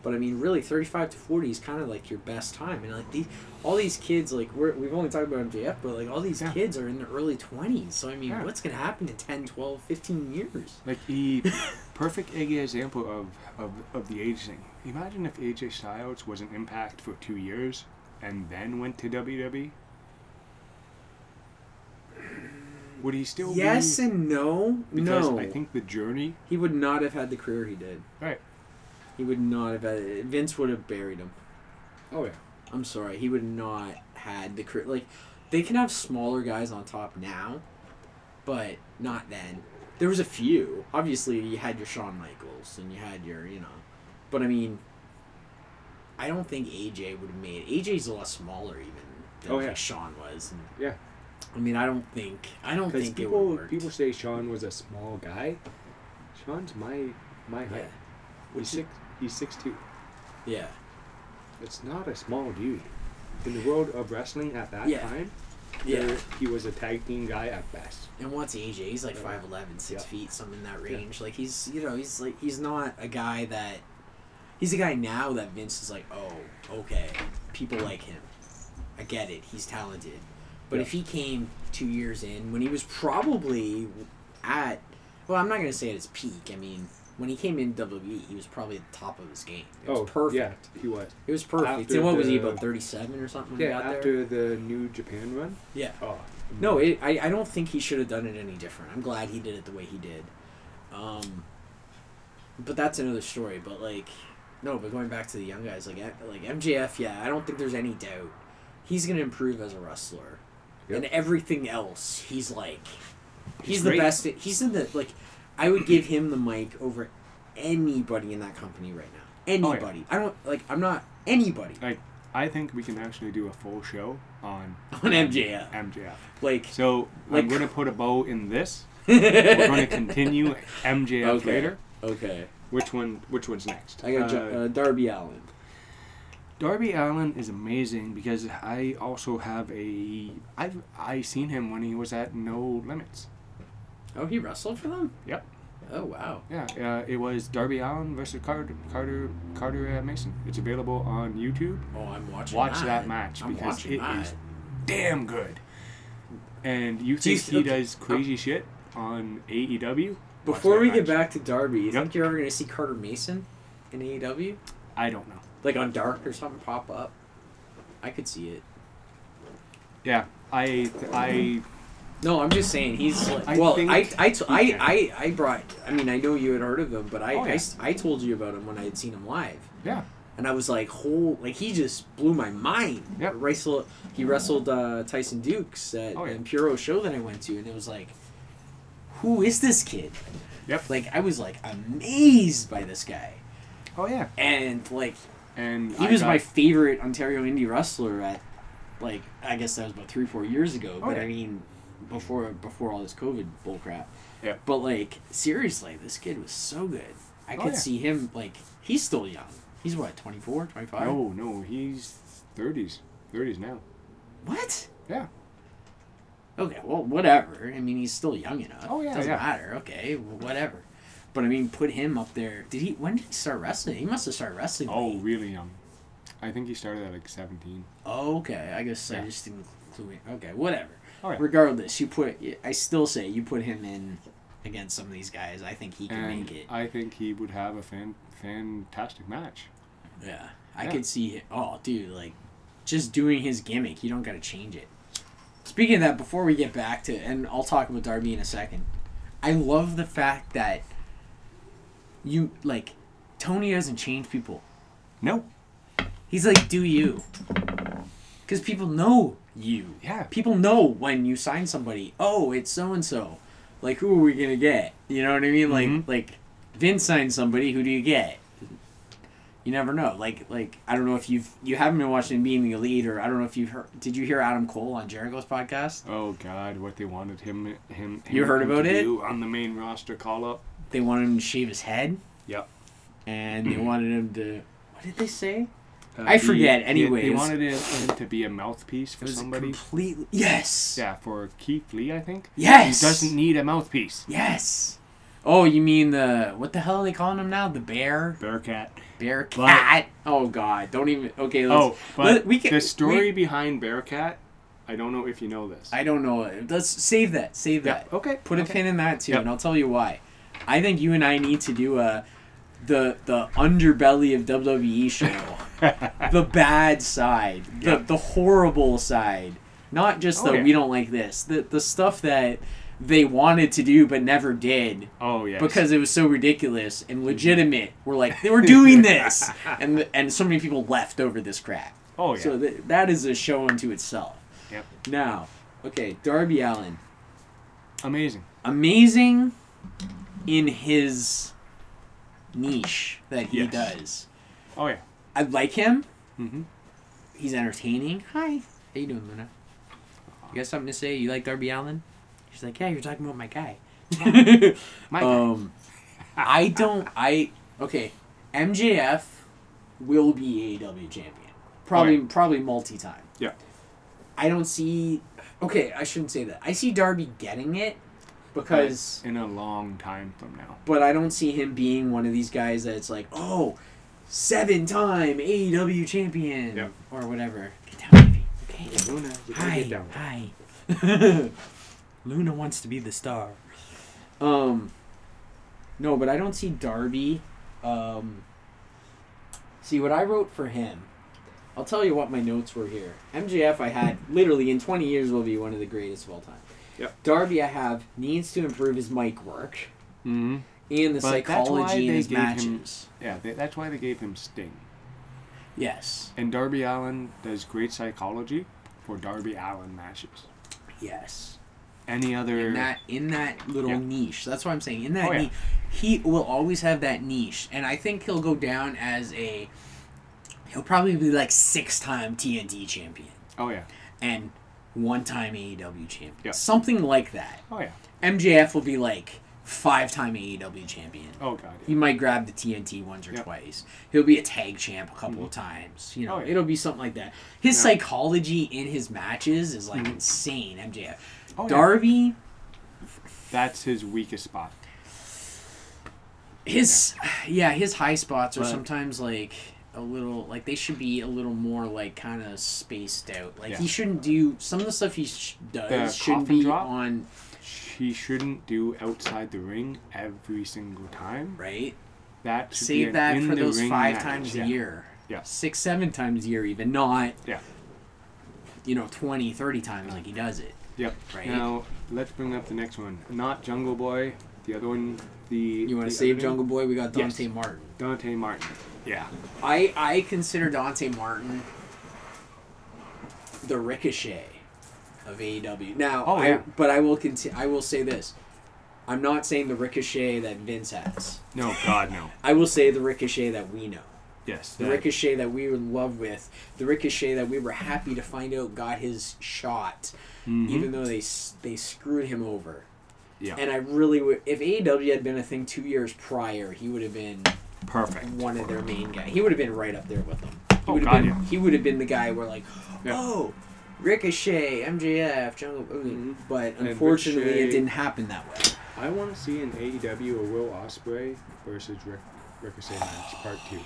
but I mean, really, thirty-five to forty is kind of like your best time, and like these, all these kids, like we're, we've only talked about MJF, but like all these Yeah. kids are in their early twenties. So I mean, Yeah. what's gonna happen in 10, 12, 15 years? Like the perfect example of, of, of the age thing. Imagine if AJ Styles was an impact for two years and then went to WWE. would he still yes be? and no. Because no, I think the journey. he would not have had the career he did. Right. He would not have had. it. Vince would have buried him. Oh yeah. I'm sorry, he would not had the career. Like, they can have smaller guys on top now, but not then. There was a few. Obviously, you had your Shawn Michaels and you had your, you know, but I mean, I don't think AJ would have made. AJ's a lot smaller even than Oh, like yeah. Shawn was. And, Yeah. I mean, I don't think. I don't think it people people say Shawn was a small guy. Shawn's my my yeah, height. He's six. He's six two. yeah, It's not a small dude. In the world of wrestling at that Yeah. time, yeah. he was a tag team guy at best. And what's AJ? He's like uh, Yeah. 5'11", 6 Yeah. feet, something in that Yeah. range. Like he's you know he's like he's not a guy that he's a guy now that Vince is like oh okay people like him, I get it he's talented, but Yeah. if he came two years in when he was probably at well I'm not gonna say at his peak I mean when he came in WWE he was probably at the top of his game it was oh, perfect Yeah, he was. it was perfect After and what was he about thirty seven or something Yeah, after the New Japan run. yeah Oh. no, it, I, I don't think he should have done it any different. I'm glad he did it the way he did. Um, but that's another story. But like, no. But going back to the young guys, like like MJF, yeah, I don't think there's any doubt he's gonna improve as a wrestler, Yep. and everything else, he's like, he's, He's the great. best. He's in the like, I would give him the mic over anybody in that company right now. Oh, yeah. Anybody. I don't like. I'm not anybody Like, I think we can actually do a full show on on MJF. MJF. Like, So Like- I'm gonna put a bow in this. We're gonna continue MJF Okay. later. okay. Which one? Which one's next? I got Uh, uh, Darby Allin. Darby Allin is amazing because I also have a I've I seen him when he was at No Limits. Oh, he wrestled for them. Yep. Oh wow. Yeah, uh, it was Darby Allin versus Carter Carter Carter uh, Mason. It's available on YouTube. Oh, I'm watching. Watch that, that match I'm because watching it that. is damn good. And you Do think th- he okay. does crazy shit on AEW? Before we get back to Darby, you Yep. think you're ever gonna see Carter Mason in AEW, I don't know. like on Dark or something, pop up? I could see it. Yeah, I I No, I'm just saying he's like, I well. I I, t- I. I I brought. I mean, I know you had heard of him, but I, Oh, I yeah. s- I told you about him when I had seen him live. yeah And I was like, whole like he just blew my mind. Yep. Wrestle, he wrestled uh, Tyson Dux at Oh, yeah. the Puro show that I went to, and it was like, who is this kid? Yep. Like I was like amazed by this guy, oh yeah. and like And he I was got- my favorite Ontario indie wrestler at, like I guess that was about three four years ago. Oh, but yeah. I mean, before before all this COVID bullcrap. Yeah. But like seriously, this kid was so good. I Oh, could yeah. see him like he's still young. He's what 24, 25? no no he's thirties thirties now. What? Yeah. Okay, well, whatever. I mean, he's still young enough. Oh, yeah, doesn't yeah. matter. Okay, well, whatever. But I mean, put him up there. Did he? When did he start wrestling? He must have started wrestling. Oh really young. I think he started at like seventeen. Oh, okay. I guess I just didn't clue in. Okay, whatever. Oh, All right. Regardless, you put. I still say you put him in against some of these guys. I think he can and make it. I think he would have a fan fantastic match. yeah, I Yeah. could see. It. Oh, dude, like just doing his gimmick. You don't got to change it. Speaking of that, before we get back to, and I'll talk about Darby in a second. I love the fact that you like Tony doesn't change people. No. He's like, do you? Because people know you. Yeah. People know when you sign somebody. Oh, it's so and so. Like, who are we gonna get? You know what I mean? Like, Mhm. like Vince signs somebody. Who do you get? You never know. Like, like I don't know if you've you haven't been watching Being the Elite, or I don't know if you've heard. Did you hear Adam Cole on Jericho's podcast? Oh God, what they wanted him him. You him heard to about it? on the main roster call up. They wanted him to shave his head, Yep. and they wanted him to. What did they say? Uh, I forget, anyways. They, wanted him him to be a mouthpiece for somebody. completely. Yes. Yeah, for Keith Lee, I think. Yes. He doesn't need a mouthpiece. Yes. Oh, you mean the what the hell are they calling him now? The bear, Bearcat. bear cat. oh God, don't even. Okay, let's, Oh, but let- we can. the story we- behind Bearcat, I don't know if you know this. I don't know. Let's save that. Save Yeah, that. okay, Put a pin in that too, Yep. and I'll tell you why. I think you and I need to do a the the underbelly of WWE show. the bad side, the the horrible side, not just the Oh, yeah. we don't like this, the the stuff that they wanted to do but never did Oh yeah. because it was so ridiculous and legitimate. We're like, they were doing this, and and so many people left over this crap. Oh yeah. So th- that is a show unto itself. Yep. Now, okay, Darby Allin, Amazing. amazing in his niche that he Yes. does. Oh yeah. I like him. Mm-hmm. He's entertaining. Hi. How you doing, Luna? You got something to say? You like Darby Allin? She's like, yeah, you're talking about my guy. My guy. um, I don't. I okay. MJF will be AEW champion. Probably, Okay. probably multi-time. Yeah. I don't see. Okay, I shouldn't say that. I see Darby getting it because, in a long time from now. but I don't see him being one of these guys that's like, oh, seven-time AEW champion Yep. or whatever. Get down, baby. Okay. Luna, you Hi. get down. Hi. Luna wants to be the star. Um No, but I don't see Darby. Um See what I wrote for him. I'll tell you what my notes were here. MJF I had literally in 20 years will be one of the greatest of all time. Yep. Darby I have needs to improve his mic work Mm-hmm. and the But psychology in his gave him- matches. Yeah, they, that's why they gave him Sting. Yes. And Darby Allin does great psychology for Darby Allin matches. Yes. Any other in that in that little Yeah. niche. That's what I'm saying. In that Oh, yeah. niche, he will always have that niche, and I think he'll go down as a. He'll probably be like six time TNT champion Oh yeah. and one time AEW champion, Yeah. something like that. Oh yeah. MJF will be like five time AEW champion. Oh god. He might grab the TNT once or Yep. twice. He'll be a tag champ a couple of times. You know, Oh, yeah. it'll be something like that. His Yeah. psychology in his matches is like Mhm. insane. MJF, Oh, yeah. Darby, That's his weakest spot. his yeah his high spots are But- sometimes like a little like they should be a little more like kind of spaced out like Yeah. he shouldn't do some of the stuff he sh- does The shouldn't be drop? on He shouldn't do outside the ring every single time. right That should be save an that for those five match. times Yeah. a year Yeah. six seven times a year even not Yeah. you know 20 30 times like he does it Yep. Right. Now let's bring up the next one. Not Jungle Boy. The other one. The you want to save jungle boy we got Yes. dante martin Dante Martin. Yeah. i i consider dante martin the ricochet of AEW. Now, Oh, I, yeah. but I will conti- I will say this. I'm not saying the ricochet that Vince has. No, God no. I will say the ricochet that we know. Yes. The that- ricochet that we were in love with. The ricochet that we were happy to find out got his shot, Mhm. even though they they screwed him over. Yeah. And I really would. If AEW had been a thing two years prior, he would have been Perfect. one of their main guys. He would have been right up there with them. He Oh, would have God, been. yeah. He would have been the guy where like, Yeah. oh, Ricochet, MJF, Jungle. Mhm. But And unfortunately, it didn't happen that way. I want to see an AEW a Will Ospreay versus Ric- Ricochet match part two.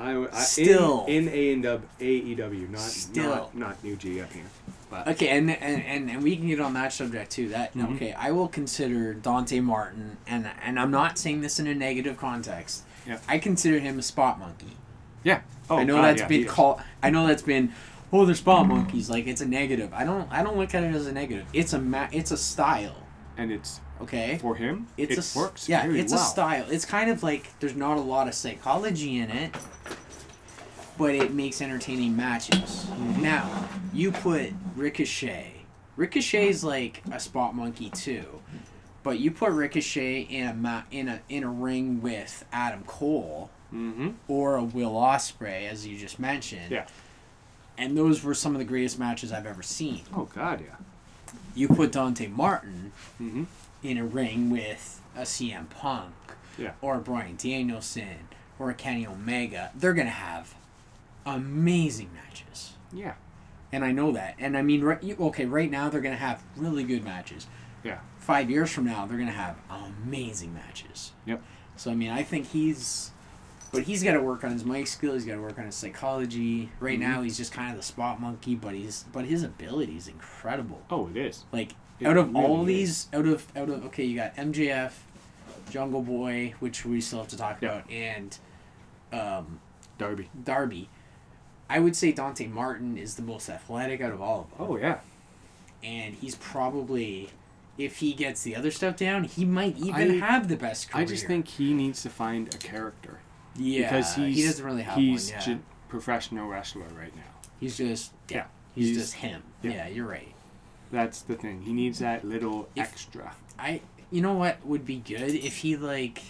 I, I Still. in, in A and W AEW, not Still. not not New G up here. But Okay, and, and and and we can get on that subject too. That Mhm. okay, I will consider Dante Martin, and and I'm not saying this in a negative context. Yeah. I consider him a spot monkey. yeah, oh, I know God, that's yeah, been called. I know that's been. Oh, they're spot monkeys. Like it's a negative. I don't. I don't look at it as a negative. It's a ma- It's a style. and it's Okay. for him. It's it a works. Yeah, it's well. a style. It's kind of like there's not a lot of psychology in it, but it makes entertaining matches. Mm-hmm. Now, you put Ricochet. Ricochet's like a spot monkey too, but you put Ricochet in a ma- in a in a ring with Adam Cole Mm-hmm. or a Will Ospreay, as you just mentioned. Yeah. And those were some of the greatest matches I've ever seen. Oh God, yeah. You put Dante Martin Mm-hmm. in a ring with a CM Punk Yeah. or a Bryan Danielson or a Kenny Omega, they're gonna have amazing matches. Yeah. And I know that. And I mean, right, okay, right now they're gonna have really good matches. Yeah. Five years from now, they're gonna have amazing matches. Yep. So I mean, I think he's, but he's got to work on his mic skill. He's got to work on his psychology. Right Mhm. now, he's just kind of the spot monkey, but he's but his ability is incredible. Oh, it is. Like It out of all really these, out of out of okay, you got MJF, Jungle Boy, which we still have to talk Yeah. about, and um, Darby. Darby. I would say Dante Martin is the most athletic out of all of them, Oh yeah. and he's probably if he gets the other stuff down, he might even I- have the best career. I just think he needs to find a character yeah, because he's he doesn't really have he's one. Yeah. ju- professional wrestler right now. he's just yeah, Yeah, he's, he's- just him. yeah. Yeah. you're right. That's the thing. He needs that little If- extra. I you know what would be good if he like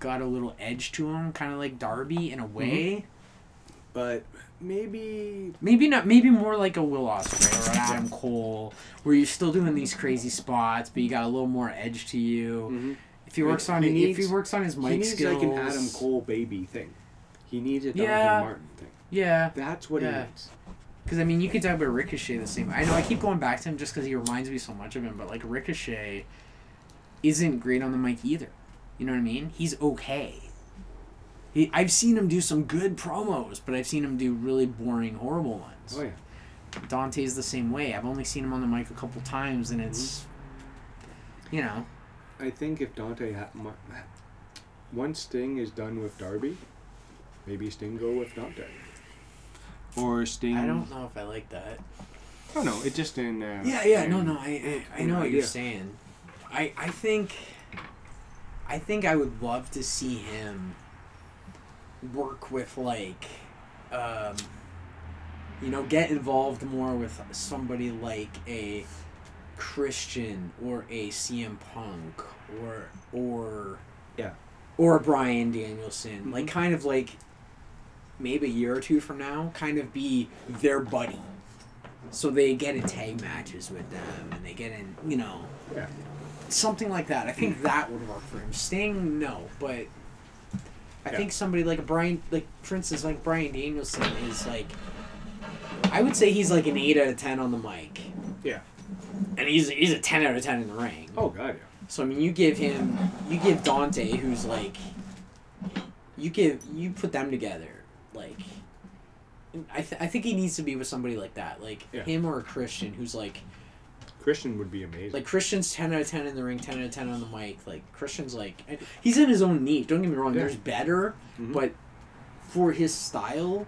got a little edge to him, kind of like Darby in a way. But maybe Maybe not. Maybe more like a Will Ospreay or an Adam Cole, where you're still doing these crazy spots, but you got a little more edge to you. Mhm. If he works on He it, if he works on his mic he needs skills, like an Adam Cole baby thing. He needs a Dante Yeah. Martin thing. Yeah, That's what Yeah. he needs. because I mean, you could talk about Ricochet the same. I know I keep going back to him just because he reminds me so much of him, but like Ricochet isn't great on the mic either. You know what I mean? He's okay. He, I've seen him do some good promos, but I've seen him do really boring, horrible ones. Oh yeah. Dante's the same way. I've only seen him on the mic a couple times, and it's, you know, I think if Dante ha- Mar- once Sting is done with Darby, maybe Sting go with Dante. Or Sting. I don't know if I like that. Oh no, it just in. Uh, Yeah, yeah, no, in- no, I, I, I know what you're saying. I, I think, I think I would love to see him work with like, um, you know, get involved more with somebody like a Christian or a CM Punk or or Yeah. or Bryan Danielson, like Mhm. kind of like maybe a year or two from now, kind of be their buddy. So they get in tag matches with them and they get in, you know, Yeah. something like that. I think that would work for him. Sting, no, but I Yeah. think somebody like a Brian, like for instance, like Bryan Danielson is like, I would say he's like an eight out of ten on the mic, Yeah. and he's he's a ten out of ten in the ring. Oh god, yeah. So I mean, you give him, you give Dante, who's like, you give, you put them together, like, I, th- I think he needs to be with somebody like that, like Yeah. him or a Christian, who's like, Christian would be amazing. like Christian's ten out of ten in the ring, ten out of ten on the mic. Like Christian's like, he's in his own niche. Don't get me wrong. Yeah. There's better, Mhm. but for his style,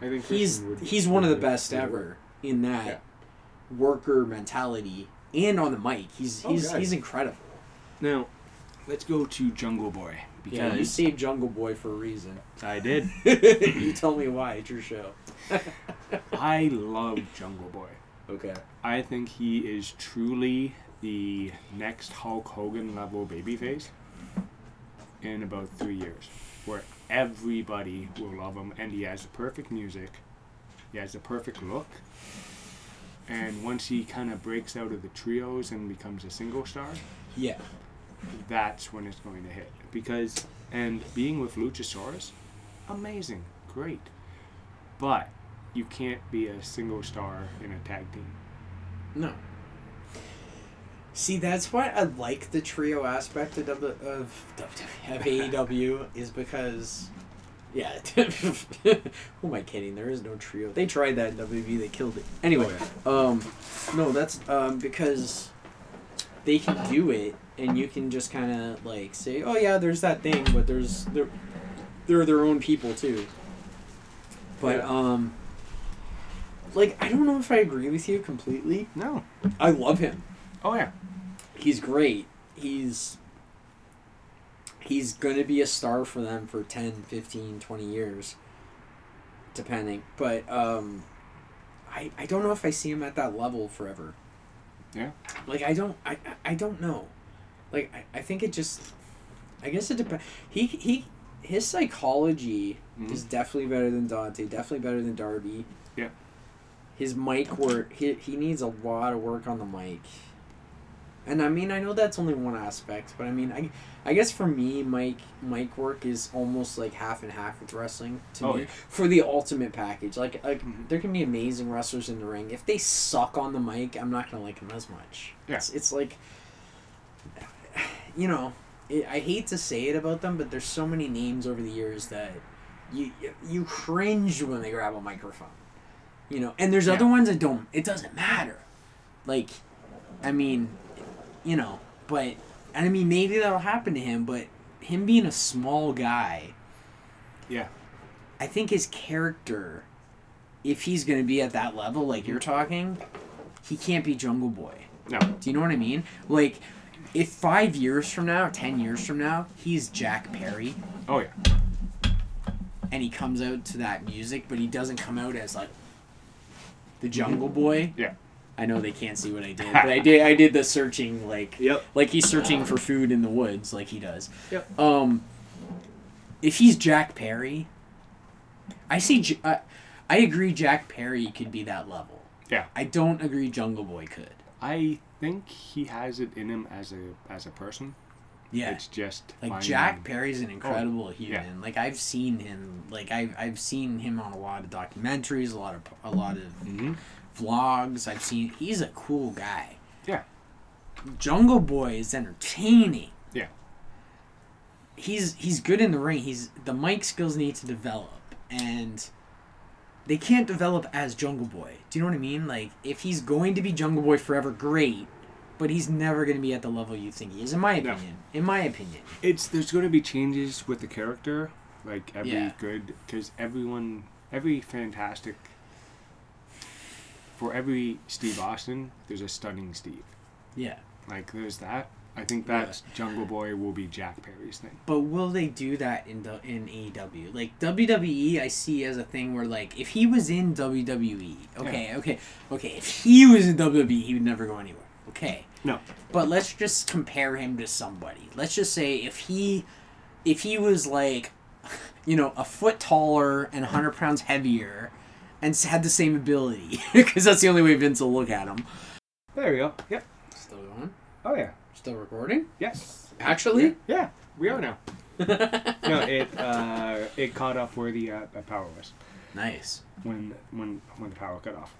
I think he's would- he's one of the best would ever in that Yeah. worker mentality and on the mic. He's Oh, he's God. he's incredible. Now, let's go to Jungle Boy Yeah, you because saved Jungle Boy for a reason. I did. you tell me why. It's your show. I love Jungle Boy. Okay. I think he is truly the next Hulk Hogan level babyface in about three years, where everybody will love him, and he has the perfect music, he has the perfect look, and once he kind of breaks out of the trios and becomes a single star, Yeah. That's when it's going to hit. Because and being with Luchasaurus, amazing, great, but you can't be a single star in a tag team. No. See, that's why I like the trio aspect of W- of, of AEW is because, yeah. who am I kidding? There is no trio. They tried that in WWE. They killed it. Anyway, um, no, that's um because they can do it, and you can just kind of like say, oh yeah, there's that thing, but there's they're they're their own people too. But Yeah. um, like I don't know if I agree with you completely. No. I love him. Oh yeah. He's great. He's he's going to be a star for them for 10, 15, 20 years depending. But um I I don't know if I see him at that level forever. Yeah. Like I don't I I- don't know. Like I, I think it just I guess it depends. He he his psychology Mhm. is definitely better than Dante, definitely better than Darby. Yeah. His mic work he he needs a lot of work on the mic. And I mean I know that's only one aspect, but I mean I I guess for me mic mic work is almost like half and half with wrestling to Oh, me yeah. for the ultimate package. Like like Mhm. there can be amazing wrestlers in the ring. If they suck on the mic, I'm not gonna like them as much. Yeah. It's, it's like, you know, it, I hate to say it about them, but there's so many names over the years that you you cringe when they grab a microphone. You know, and there's Yeah. other ones that don't. It doesn't matter. Like, I mean, you know, but and I mean maybe that'll happen to him, but him being a small guy. Yeah. I think his character, if he's going to be at that level, like you're talking, he can't be Jungle Boy. No. Do you know what I mean? Like, if five years from now, ten years from now, he's Jack Perry, Oh yeah. and he comes out to that music, but he doesn't come out as like the Jungle Boy. Yeah. I know they can't see what I did, but I did. I did the searching, like, Yep. like he's searching for food in the woods, like he does. Yep. Um, if he's Jack Perry, I see. J- I, I agree. Jack Perry could be that level. Yeah. I don't agree. Jungle Boy could. I think he has it in him as a as a person. Yeah. It's just Like finding- Jack Perry's an incredible yeah. human. Like I've seen him. Like I've I've seen him on a lot of documentaries, a lot of a lot of Mhm. Vlogs. I've seen. He's a cool guy. Yeah. Jungle Boy is entertaining. Yeah. He's he's good in the ring. He's the mic skills need to develop, and they can't develop as Jungle Boy. Do you know what I mean? Like if he's going to be Jungle Boy forever, great. But he's never going to be at the level you think he is, in my No. opinion. In my opinion. It's there's going to be changes with the character, like every Yeah. good because everyone, every fantastic. For every Steve Austin, there's a stunning Steve. Yeah. Like there's that. I think that's Jungle Boy will be Jack Perry's thing. But will they do that in the in AEW? Like WWE, I see as a thing where like if he was in WWE, okay, okay, okay, if he was in WWE, he would never go anywhere. Okay, No. but let's just compare him to somebody. Let's just say if he, if he was like, you know, a foot taller and hundred pounds heavier, and had the same ability, because that's the only way Vince will look at him. There we go. Yep. Still going? Oh yeah. Still recording? Yes. Actually? Yeah. We are now. no, it uh, it caught up where the uh, uh, power was Nice, when when when the power cut off.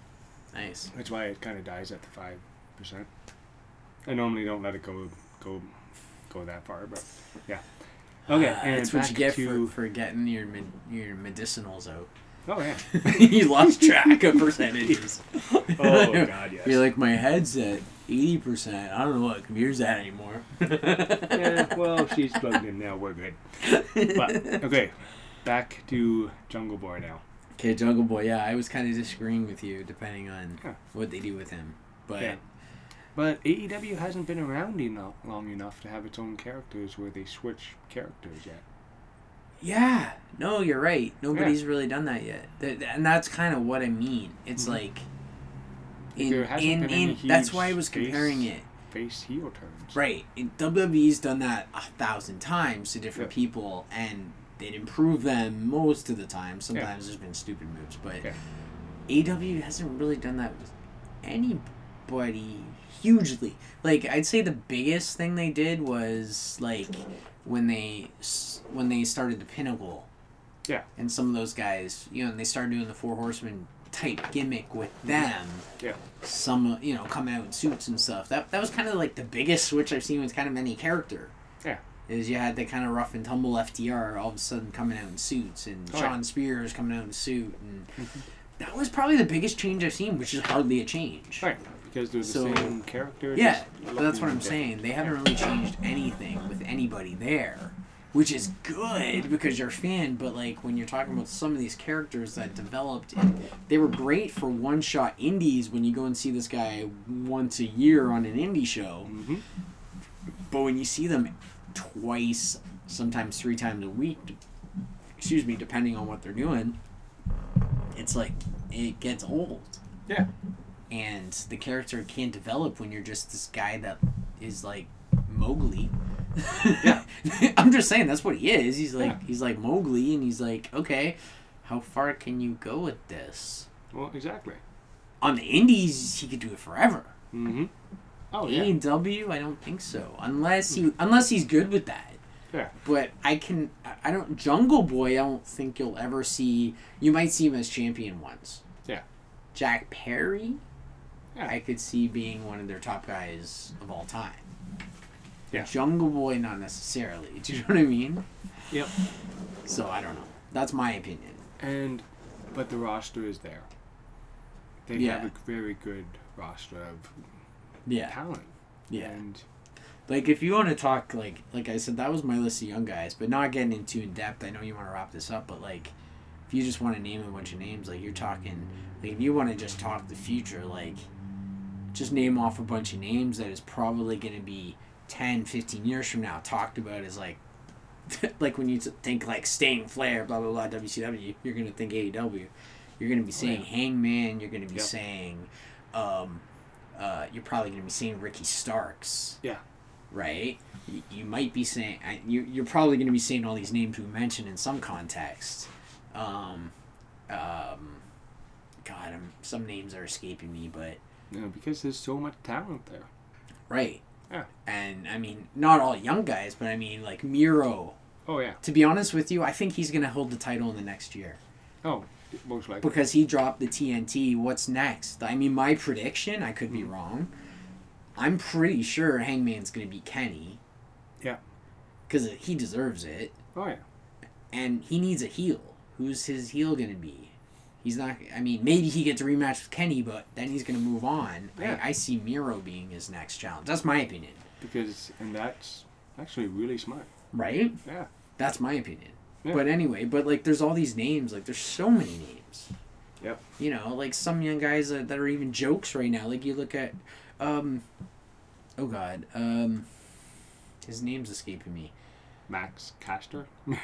nice. That's why it kind of dies at the five percent. I normally don't let it go go go that far, but yeah. Okay, Uh, and that's what you get to for, for getting your med- your medicinals out. Oh yeah. you lost track of percentages. Oh God, yes. You're like my head's at eighty percent. I don't know what computer's at anymore. yeah, well, she's plugged in now. We're good. But okay, back to Jungle Boy now. Okay, Jungle Boy. Yeah, I was kind of disagreeing with you, depending on Yeah. what they do with him. But Yeah. But AEW hasn't been around enough, long enough to have its own characters where they switch characters yet. Yeah, no, you're right. Nobody's really done that yet, and that's kind of what I mean. It's Mhm. like. There In, in, in, that's why I was face- comparing it. Face heel turns. Right. And WWE's done that a thousand times to different Yeah. people, and they'd improve them most of the time. Sometimes there's been stupid moves, but Yeah. AW hasn't really done that with anybody hugely. Like I'd say the biggest thing they did was like when they when they started the Pinnacle. Yeah. And some of those guys, you know, and they started doing the Four Horsemen type gimmick with mm-hmm. them Yeah. some you know come out in suits and stuff. That that was kind of like the biggest switch I've seen with kind of any character. Yeah. Is you had the kind of rough and tumble FTR all of a sudden coming out in suits and Oh, Shawn yeah. Spears coming out in suit and mm-hmm. that was probably the biggest change I've seen, which is hardly a change. Right. Because they're the So- same characters. Yeah, but that's what I'm saying. They haven't really changed anything with anybody there, which is good because you're a fan. But like when you're talking about some of these characters that developed, they were great for one shot indies when you go and see this guy once a year on an indie show. hmm But when you see them twice, sometimes three times a week, excuse me, depending on what they're doing, it's like it gets old Yeah. And the character can't develop when you're just this guy that is like Mowgli. Yeah. I'm just saying that's what he is. He's like Yeah. he's like Mowgli, and he's like, okay, how far can you go with this? Well, exactly. On the Indies, he could do it forever. hmm Oh yeah. AEW, I don't think so. Unless he unless he's good with that. Yeah. But I can I don't Jungle Boy. I don't think you'll ever see. You might see him as champion once. Yeah. Jack Perry. Yeah. I could see being one of their top guys of all time. Yeah. Jungle Boy, not necessarily. Do you know what I mean? Yep. So I don't know. That's my opinion. And, but the roster is there. They Yeah. have a very good roster of Yeah. talent. Yeah. And Like if you want to talk like like I said, that was my list of young guys, but not getting into in depth. I know you want to wrap this up, but like if you just want to name a bunch of names, like you're talking like if you want to just talk the future, like just name off a bunch of names that is probably going to be 10, 15 years from now talked about as like, like when you think like Sting, Flair, blah blah blah, WCW, you're gonna think AEW. You're gonna be saying Hangman. You're gonna be Yep. saying, um, uh, you're probably gonna be saying Ricky Starks Yeah. right? You, you might be saying you you're probably going to be saying all these names we mentioned in some context. Um, um, God, I'm, some names are escaping me, but No, because there's so much talent there. right. Yeah. And I mean, not all young guys, but I mean, like Miro. Oh yeah. To be honest with you, I think he's going to hold the title in the next year Oh, most likely. because he dropped the TNT. What's next? I mean, my prediction, I could be hmm. wrong. I'm pretty sure Hangman's going to be Kenny. Yeah. Because he deserves it. Oh yeah. and he needs a heel. Who's his heel gonna be? He's not. I mean, maybe he gets a rematch with Kenny, but then he's gonna move on. Yeah. I, I see Miro being his next challenge. That's my opinion, Because and that's actually really smart. right? Yeah. That's my opinion. Yeah. But anyway, but like, there's all these names. Like, there's so many names. Yep. You know, like some young guys that, that are even jokes right now. Like you look at, um, oh god, um, his name's escaping me. Max Caster.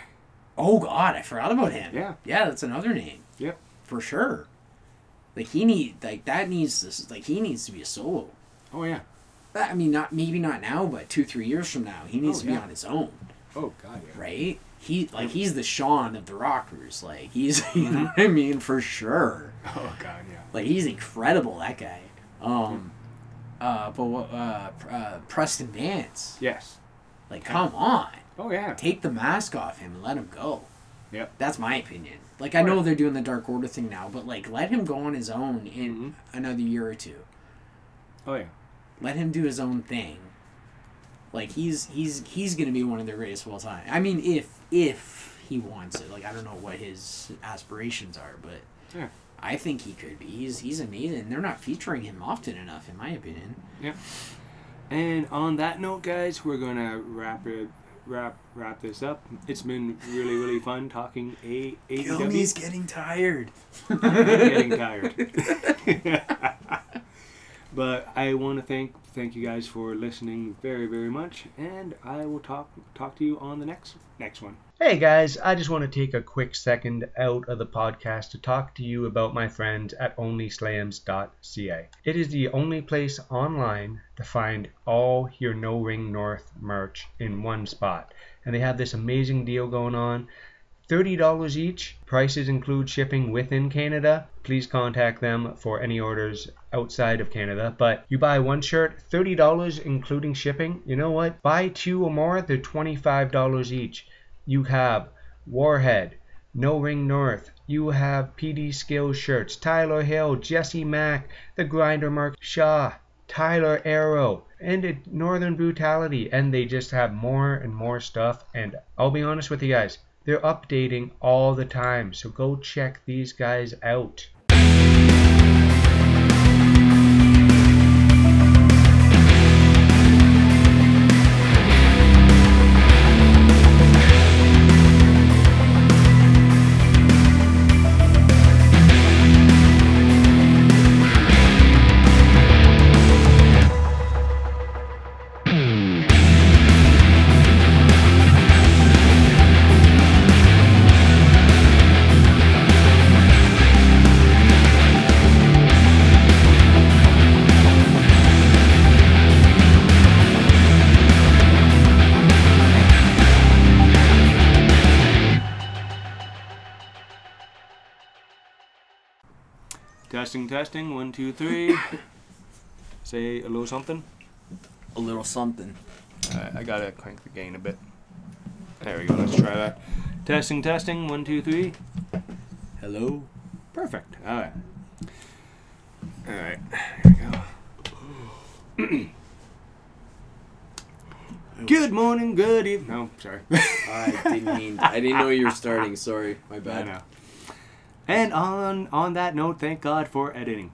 Oh God, I forgot about him. Yeah. Yeah, that's another name. Yep. For sure. Like he need like that needs this like he needs to be a solo. Oh yeah. That- I mean, not maybe not now, but two three years from now, he needs Oh, to be yeah. on his own, Oh god yeah. right? He like he's the Shawn of the Rockers. Like he's you Mm-hmm. know what I mean for sure. Oh god yeah. Like he's incredible. That guy. Um. Uh, but? Uh, uh, Preston Vance. Yes. Like, come on. Oh yeah. take the mask off him and let him go. Yep. That's my opinion. Like I know yeah. they're doing the Dark Order thing now, but like let him go on his own in Mhm. another year or two. Oh yeah. Let him do his own thing. Like he's he's he's gonna be one of the greatest of all time. I mean, if if he wants it. Like I don't know what his aspirations are, but Yeah. I think he could be. He's he's amazing. They're not featuring him often enough, in my opinion. Yeah. And on that note, guys, we're gonna wrap it, wrap wrap this up. It's been really really fun talking A AEW. getting tired. I'm getting tired. but I want to thank thank you guys for listening very very much, and I will talk talk to you on the next next one. Hey guys, I just want to take a quick second out of the podcast to talk to you about my friends at OnlySlams.ca. It is the only place online to find all your No Ring North merch in one spot, and they have this amazing deal going on. $30 each. Prices include shipping within Canada. Please contact them for any orders outside of Canada. But you buy one shirt, $30 including shipping. You know what? Buy two or more, they're $25 each. You have Warhead, No Ring North. You have PD Skills shirts, Tyler Hill, Jesse Mack, The Grinder Mark Shaw, Tyler Arrow, and Northern Brutality, and they just have more and more stuff. And I'll be honest with you guys, they're updating all the time, so go check these guys out. Testing, testing, one, two, three. Say a little something. A little something. Alright, I gotta crank the gain a bit. There we go, let's try that. Testing, testing, one, two, three. Hello. Perfect. Alright. Alright, here we go. Good morning, good evening. No, sorry. I didn't mean. I didn't know you were starting. Sorry, my I bad. And on on that note, thank God for editing.